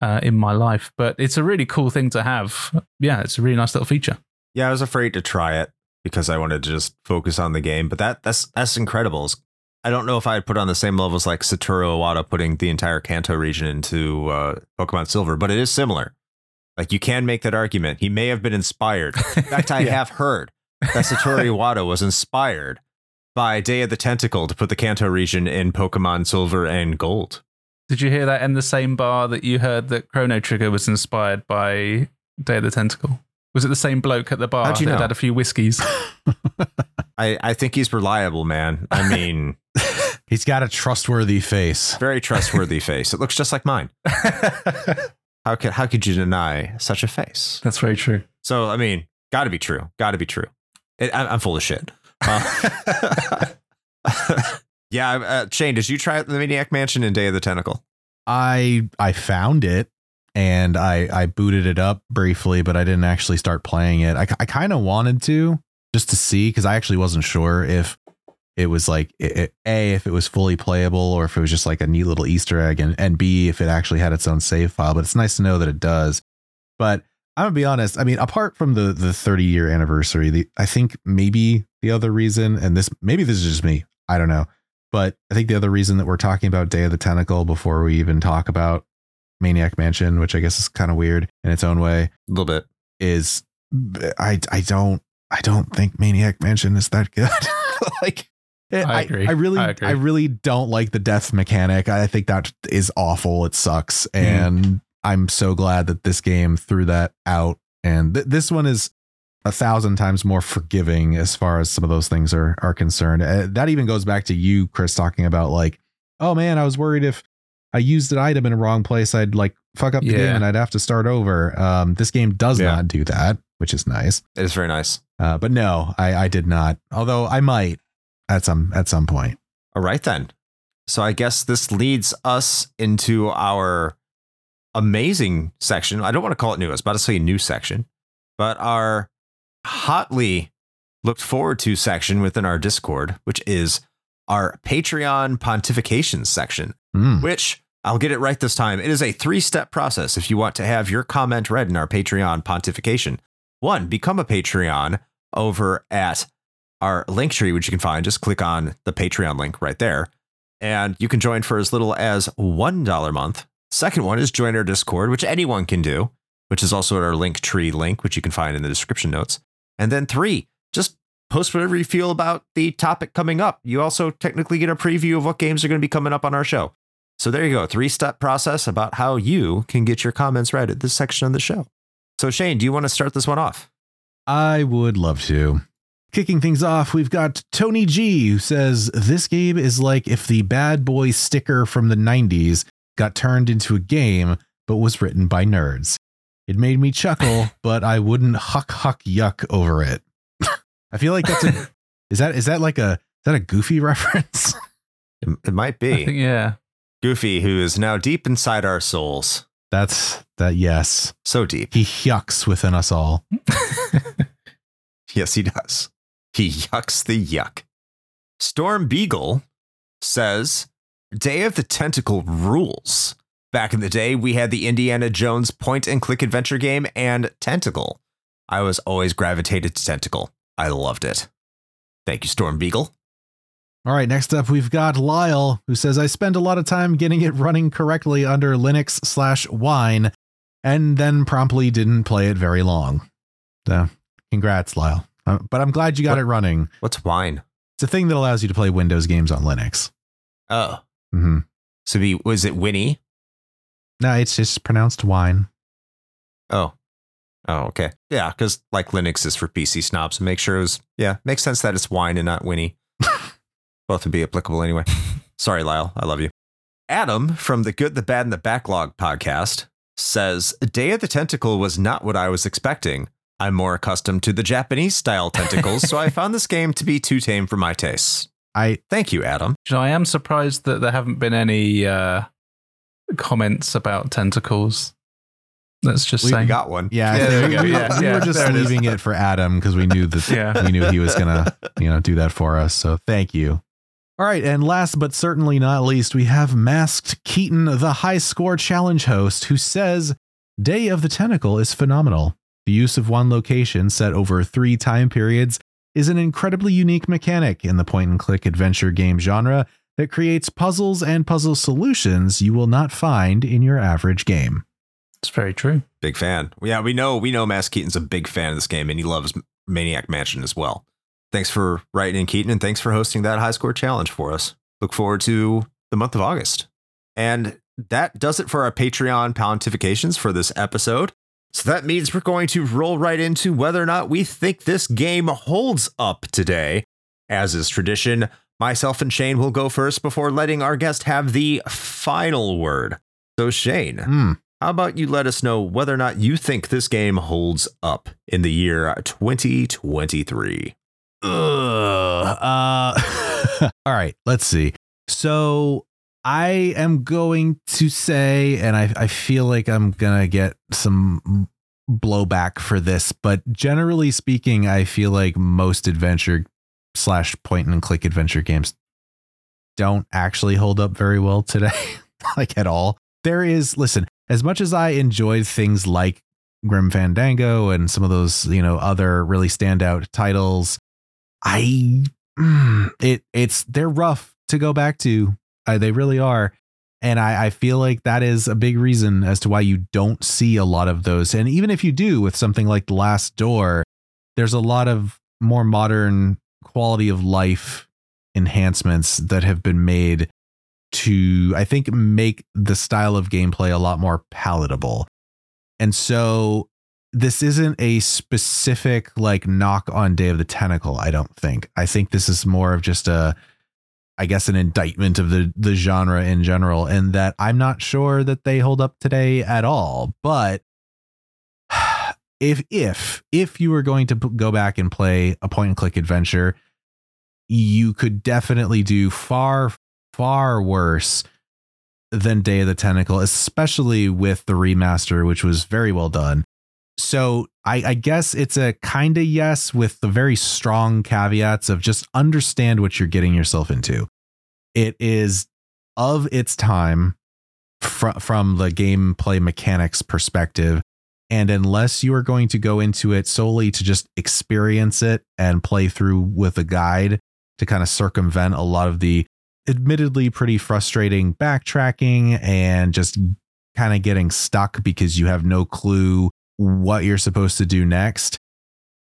uh, in my life. But it's a really cool thing to have. Yeah, it's a really nice little feature. Yeah, I was afraid to try it because I wanted to just focus on the game. But that that's that's incredible. I don't know if I'd put on the same levels like Satoru Iwata putting the entire Kanto region into uh, Pokemon Silver, but it is similar. Like you can make that argument. He may have been inspired. (laughs) In fact, I Yeah. have heard that Satoru (laughs) Iwata was inspired by Day of the Tentacle to put the Kanto region in Pokemon Silver and Gold. Did you hear that in the same bar that you heard that Chrono Trigger was inspired by Day of the Tentacle? Was it the same bloke at the bar How'd you that know? had a few whiskeys? (laughs) I, I think he's reliable, man. I (laughs) mean, He's got a trustworthy face. very trustworthy face. It looks just like mine. (laughs) How could how could you deny such a face? That's very true. So I mean, got to be true. Got to be true. It, I, I'm full of shit. Uh, yeah, uh, Shane, did you try the Maniac Mansion in Day of the Tentacle? I I found it and I I booted it up briefly, but I didn't actually start playing it. I I kind of wanted to just to see because I actually wasn't sure if it was like it, it- a if it was fully playable or if it was just like a neat little Easter egg, and and b if it actually had its own save file. But it's nice to know that it does. But I'm gonna be honest. I mean, apart from the the 30 year anniversary, the I think maybe the other reason, and this maybe this is just me. I don't know. But I think the other reason that we're talking about Day of the Tentacle before we even talk about Maniac Mansion, which I guess is kind of weird in its own way, A little bit. is I I don't I don't think Maniac Mansion is that good. (laughs) like I agree. I, really I I, really don't like the death mechanic. I think that is awful. It sucks. Mm-hmm. And I'm so glad that this game threw that out. And th- this one is a thousand times more forgiving as far as some of those things are are concerned. Uh, that even goes back to you, Chris, talking about like, oh man, I was worried if I used an item in a wrong place, I'd like fuck up the Yeah. game and I'd have to start over. Um, this game does Yeah. not do that, which is nice. It is very nice. Uh, but no, I, I did not. Although I might at some at some point. All right then. So I guess this leads us into our amazing section. I don't want to call it new. I was about to say new section, but our hotly looked forward to section within our Discord, which is our Patreon pontification section, Hmm. which I'll get it right this time. It is a three step process if you want to have your comment read in our Patreon pontification. One, become a Patreon over at our link tree, which you can find. Just click on the Patreon link right there. And you can join for as little as $1 a month. Second one is join our Discord, which anyone can do, which is also at our link tree link, which you can find in the description notes. And then three, just post whatever you feel about the topic coming up. You also technically get a preview of what games are going to be coming up on our show. So there you go, three step process about how you can get your comments read at this section of the show. So Shane, do you want to start this one off? I would love to. Kicking things off, we've got Tony G, who says this game is like if the bad boy sticker from the 90s got turned into a game, but was written by nerds. It made me chuckle, (laughs) but I wouldn't huck huck yuck over it. (laughs) I feel like that's a (laughs) is that is that like a is that a goofy reference? It, it might be. think, yeah. Goofy, who is now deep inside our souls. That's that yes. So deep. He yucks within us all. (laughs) Yes, he does. He yucks the yuck. Storm Beagle says Day of the Tentacle rules. Back in the day, we had the Indiana Jones point and click adventure game and Tentacle. I was always gravitated to Tentacle. I loved it. Thank you, Storm Beagle. All right, next up we've got Lyle, who says I spend a lot of time getting it running correctly under Linux slash wine, and then promptly didn't play it very long. So, congrats, Lyle. Uh, but I'm glad you got What- it running. What's wine? It's a thing that allows you to play Windows games on Linux. Oh, Mm-hmm. so be was it Winnie? No, it's just pronounced wine. Oh. Oh, okay. Yeah, because like Linux is for PC snobs. Make sure it was yeah, makes sense that it's wine and not Winnie. Both would be applicable anyway. (laughs) Sorry, Lyle. I love you. Adam from the Good, the Bad, and the Backlog podcast says Day of the Tentacle was not what I was expecting. I'm more accustomed to the Japanese style tentacles, so I (laughs) found this game to be too tame for my tastes. I Thank you, Adam. You know, I am surprised that there haven't been any uh, comments about tentacles. Let's just We say. got one. yeah, Yeah, there we we, go. we- Yeah, we yeah, were just there it is. leaving it for Adam because we knew that (laughs) Yeah. we knew he was gonna you know do that for us. So thank you. All right, and last but certainly not least, we have Masked Keaton, the high score challenge host, who says Day of the Tentacle is phenomenal. The use of one location set over three time periods is an incredibly unique mechanic in the point and click adventure game genre that creates puzzles and puzzle solutions you will not find in your average game. It's very true. Big fan. Yeah, we know we know Masked Keaton's a big fan of this game and he loves Maniac Mansion as well. Thanks for writing in, Keaton, and thanks for hosting that high score challenge for us. Look forward to the month of August. And that does it for our Patreon pontifications for this episode. So that means we're going to roll right into whether or not we think this game holds up today. As is tradition, myself and Shane will go first before letting our guest have the final word. So, Shane, Mm. how about you let us know whether or not you think this game holds up in the year 2023? Ugh. Uh, (laughs) all right, let's see. So I am going to say, and I, I feel like I'm gonna get some blowback for this, but generally speaking, I feel like most adventure slash point and click adventure games don't actually hold up very well today, (laughs) like at all. There is, listen, as much as I enjoyed things like Grim Fandango and some of those, you know, other really standout titles, I mm, it it's they're rough to go back to. Uh, they really are. And I, I feel like that is a big reason as to why you don't see a lot of those. And even if you do with something like The Last Door, there's a lot of more modern quality of life enhancements that have been made to, I think, make the style of gameplay a lot more palatable. And so this isn't a specific like knock on Day of the Tentacle, I don't think. I think this is more of just a I guess an indictment of the the genre in general and that I'm not sure that they hold up today at all. But (sighs) if if if you were going to go back and play a point and click adventure, you could definitely do far far worse than Day of the Tentacle, especially with the remaster, which was very well done. So I, I guess it's a kind of yes with the very strong caveats of just understand what you're getting yourself into. It is of its time fr- from the gameplay mechanics perspective. And unless you are going to go into it solely to just experience it and play through with a guide to kind of circumvent a lot of the admittedly pretty frustrating backtracking and just kind of getting stuck because you have no clue what you're supposed to do next.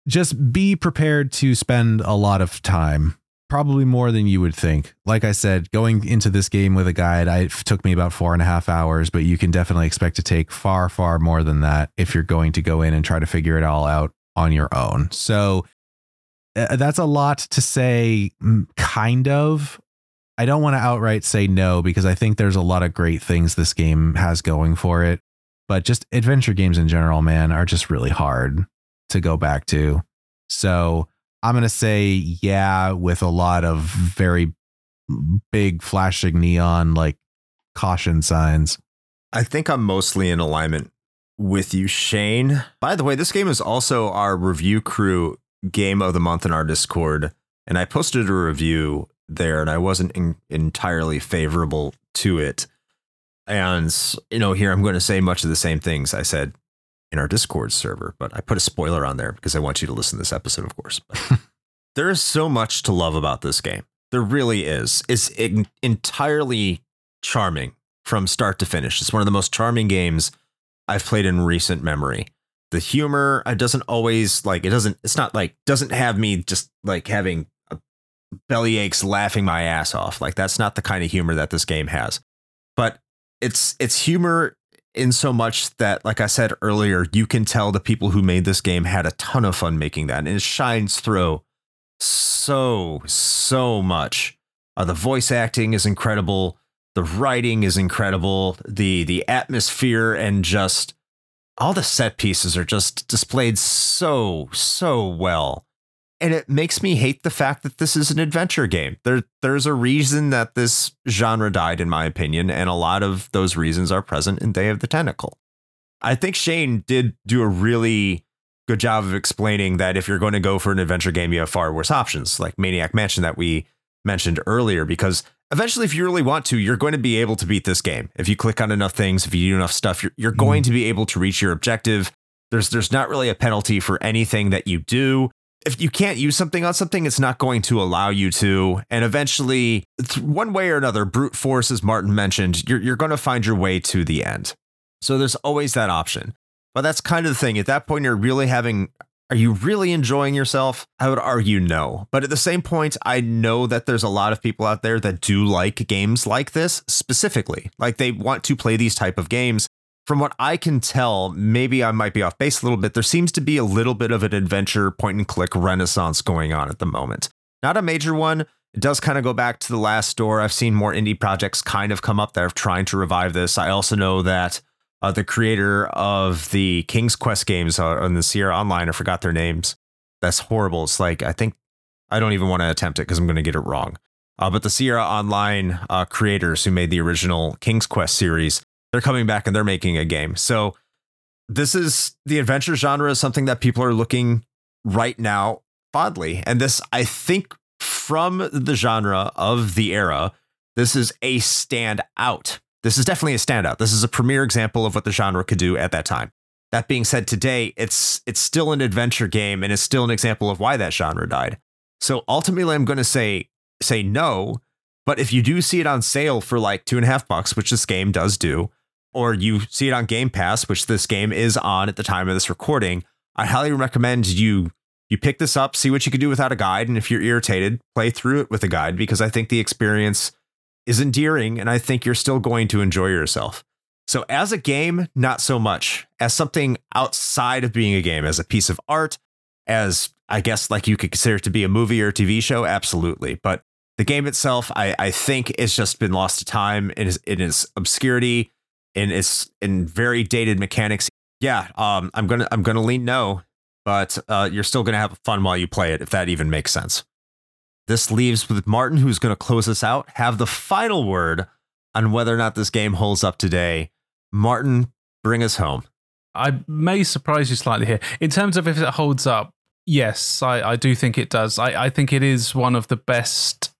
Just be prepared to spend a lot of time, probably more than you would think. Like I said, going into this game with a guide, I, it took me about four and a half hours, but you can definitely expect to take far, far more than that if you're going to go in and try to figure it all out on your own. So uh, that's a lot to say, mm, kind of. I don't want to outright say no because I think there's a lot of great things this game has going for it but just adventure games in general, man, are just really hard to go back to. So I'm going to say, yeah, with a lot of very big flashing neon like caution signs. I think I'm mostly in alignment with you, Shane. By the way, this game is also our review crew game of the month in our Discord. And I posted a review there and I wasn't in, entirely favorable to it. And, you know, here I'm going to say much of the same things I said in our Discord server, but I put a spoiler on there because I want you to listen to this episode, of course. (laughs) There is so much to love about this game. There really is. It's in- entirely charming from start to finish. It's one of the most charming games I've played in recent memory. The humor, it doesn't always like it doesn't. It's not like doesn't have me just like having a belly aches, laughing my ass off. Like that's not the kind of humor that this game has. But it's it's humor in so much that, like I said earlier, you can tell the people who made this game had a ton of fun making that, and it shines through so so much. Uh, the voice acting is incredible. The writing is incredible. The the atmosphere and just all the set pieces are just displayed so so well. And it makes me hate the fact that this is an adventure game. There there's a reason that this genre died in my opinion and a lot of those reasons are present in Day of the Tentacle. I think Shane did do a really good job of explaining that if you're going to go for an adventure game, you have far worse options, like Maniac Mansion that we mentioned earlier, because eventually, if you really want to, you're going to be able to beat this game. If you click on enough things, if you do enough stuff, you're, you're going mm-hmm. to be able to reach your objective. There's there's not really a penalty for anything that you do. If you can't use something on something, it's not going to allow you to. And eventually, one way or another, brute force, as Martin mentioned, you're, you're going to find your way to the end. So there's always that option. But that's kind of the thing. At that point, you're really having, are you really enjoying yourself? I would argue no. But at the same point, I know that there's a lot of people out there that do like games like this specifically. Like they want to play these type of games from what I can tell, maybe I might be off base a little bit. There seems to be a little bit of an adventure point and click renaissance going on at the moment. Not a major one. It does kind of go back to the last door. I've seen more indie projects kind of come up that are trying to revive this. I also know that uh, the creator of the King's Quest games uh, on the Sierra Online, I forgot their names. That's horrible. It's like, I think, I don't even want to attempt it because I'm going to get it wrong. Uh, but the Sierra Online uh, creators who made the original King's Quest series, they're coming back and they're making a game. So this is the adventure genre is something that people are looking right now fondly. And this, I think, from the genre of the era, this is a standout. This is definitely a standout. This is a premier example of what the genre could do at that time. That being said, today it's it's still an adventure game and it's still an example of why that genre died. So ultimately, I'm going to say say no. But if you do see it on sale for like two and a half bucks, which this game does do, or you see it on Game Pass, which this game is on at the time of this recording, I highly recommend you you pick this up, see what you can do without a guide, and if you're irritated, play through it with a guide because I think the experience is endearing and I think you're still going to enjoy yourself. So as a game, not so much. As something outside of being a game, as a piece of art, as I guess like you could consider it to be a movie or a TV show, absolutely. But the game itself, I, I think it's just been lost to time in its, in its obscurity in its in very dated mechanics. Yeah, um, I'm gonna I'm gonna lean no, but uh, you're still gonna have fun while you play it, if that even makes sense. This leaves with Martin, who's gonna close us out, have the final word on whether or not this game holds up today. Martin, bring us home. I may surprise you slightly here. In terms of if it holds up, yes, I, I do think it does. I, I think it is one of the best,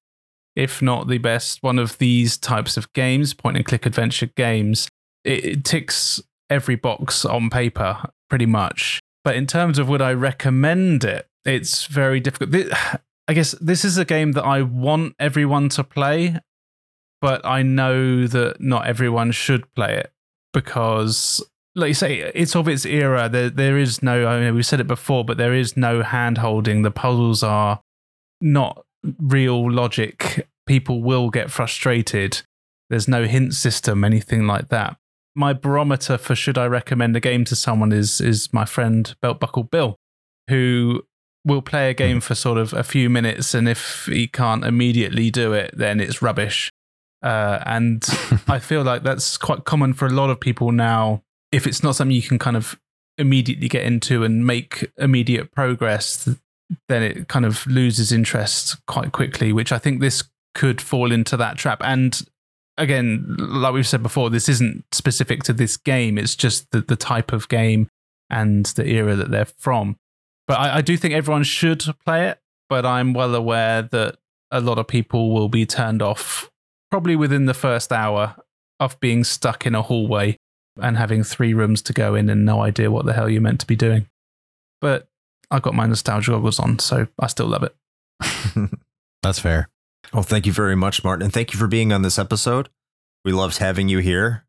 if not the best, one of these types of games, point and click adventure games it, it ticks every box on paper pretty much. But in terms of would I recommend it, it's very difficult. (sighs) I guess this is a game that I want everyone to play, but I know that not everyone should play it because, like you say, it's of its era. There, there is no. I mean, we said it before, but there is no hand holding. The puzzles are not real logic. People will get frustrated. There's no hint system, anything like that my barometer for should I recommend a game to someone is is my friend Belt Buckle Bill, who will play a game for sort of a few minutes, and if he can't immediately do it, then it's rubbish. Uh, and (laughs) I feel like that's quite common for a lot of people now. If it's not something you can kind of immediately get into and make immediate progress, then it kind of loses interest quite quickly, which I think this could fall into that trap. And again, like we've said before, this isn't specific to this game. It's just the, the type of game and the era that they're from. But I, I do think everyone should play it. But I'm well aware that a lot of people will be turned off probably within the first hour of being stuck in a hallway and having three rooms to go in and no idea what the hell you're meant to be doing. But I've got my nostalgia goggles on, so I still love it. (laughs) That's fair. Well, thank you very much, Martin. And thank you for being on this episode. We loved having you here.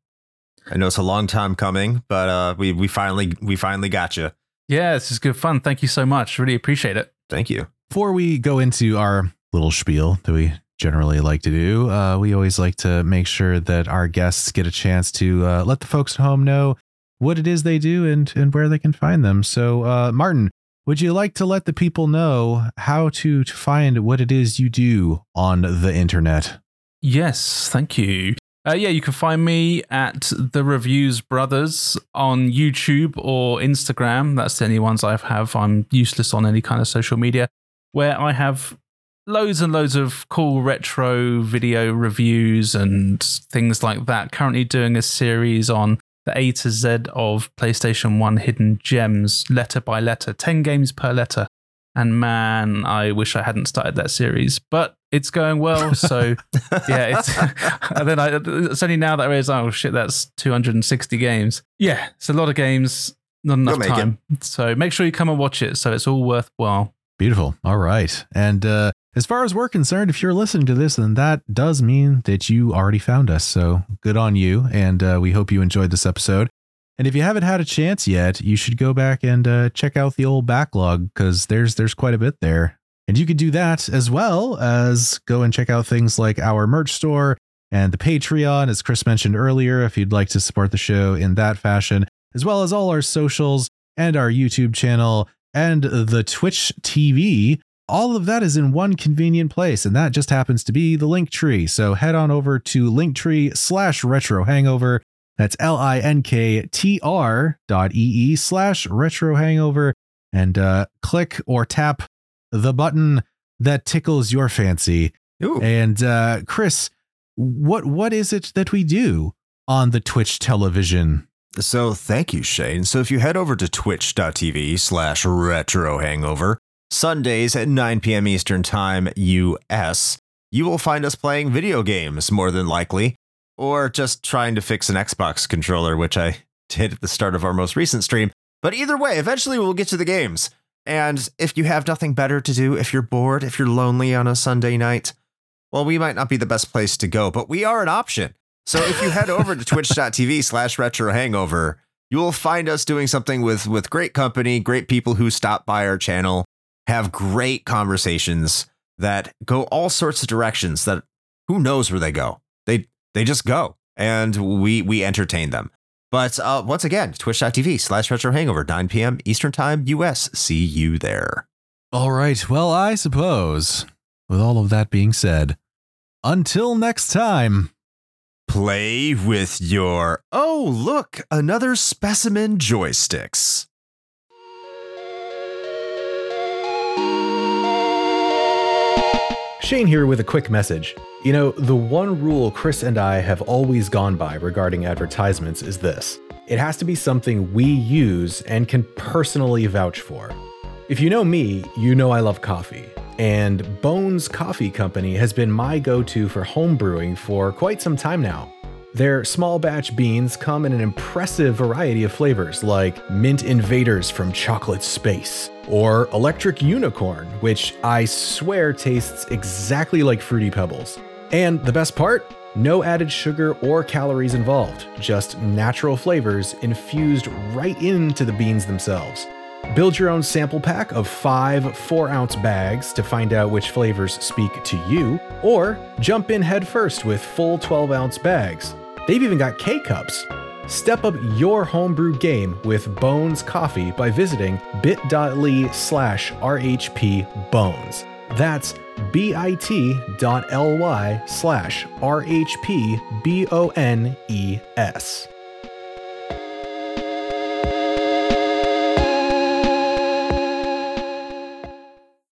I know it's a long time coming, but uh, we we finally we finally got you. Yeah, this is good fun. Thank you so much. Really appreciate it. Thank you. Before we go into our little spiel that we generally like to do, uh, we always like to make sure that our guests get a chance to uh, let the folks at home know what it is they do and and where they can find them. So, uh, Martin, would you like to let the people know how to, to find what it is you do on the internet? Yes, thank you. Uh, yeah, you can find me at the Reviews Brothers on YouTube or Instagram. That's the only ones I have. I'm useless on any kind of social media, where I have loads and loads of cool retro video reviews and things like that. Currently doing a series on the A to Z of PlayStation 1 hidden gems, letter by letter, 10 games per letter. And man, I wish I hadn't started that series, but it's going well. (laughs) So yeah, it's (laughs) and then I, it's only now that I realize, oh shit, that's 260 games. Yeah, it's a lot of games, not enough time. It. So make sure you come and watch it. So it's all worthwhile. Beautiful. All right. And uh, as far as we're concerned, if you're listening to this, then that does mean that you already found us. So good on you. And uh, we hope you enjoyed this episode. And if you haven't had a chance yet, you should go back and uh, check out the old backlog because there's there's quite a bit there. And you could do that as well as go and check out things like our merch store and the Patreon, as Chris mentioned earlier, if you'd like to support the show in that fashion, as well as all our socials and our YouTube channel and the Twitch TV. All of that is in one convenient place, and that just happens to be the link tree. So head on over to linktree slash retro hangover. That's L I N K T R dot E E slash retro hangover and uh, click or tap the button that tickles your fancy. Ooh. And uh, Chris, what what is it that we do on the Twitch television? So thank you, Shane. So if you head over to twitch.tv slash retro hangover, Sundays at 9 p.m. Eastern Time, US, you will find us playing video games more than likely, or just trying to fix an Xbox controller, which I did at the start of our most recent stream. But either way, eventually we'll get to the games. And if you have nothing better to do, if you're bored, if you're lonely on a Sunday night, well, we might not be the best place to go, but we are an option. So if you head over to twitch.tv (laughs) slash retro hangover, you will find us doing something with with great company, great people who stop by our channel, have great conversations that go all sorts of directions that who knows where they go. They they just go and we we entertain them. But uh, once again, twitch.tv slash retro hangover, 9 p.m. Eastern Time, US. See you there. All right. Well, I suppose, with all of that being said, until next time. Play with your. Oh, look, another specimen joysticks. Shane here with a quick message. You know, the one rule Chris and I have always gone by regarding advertisements is this it has to be something we use and can personally vouch for. If you know me, you know I love coffee, and Bones Coffee Company has been my go to for home brewing for quite some time now. Their small batch beans come in an impressive variety of flavors like Mint Invaders from Chocolate Space, or Electric Unicorn, which I swear tastes exactly like Fruity Pebbles. And the best part? No added sugar or calories involved, just natural flavors infused right into the beans themselves. Build your own sample pack of five 4 ounce bags to find out which flavors speak to you, or jump in headfirst with full 12 ounce bags. They've even got K cups. Step up your homebrew game with Bones Coffee by visiting bit.ly slash RHP Bones. That's bit.ly slash RHP B O N E S.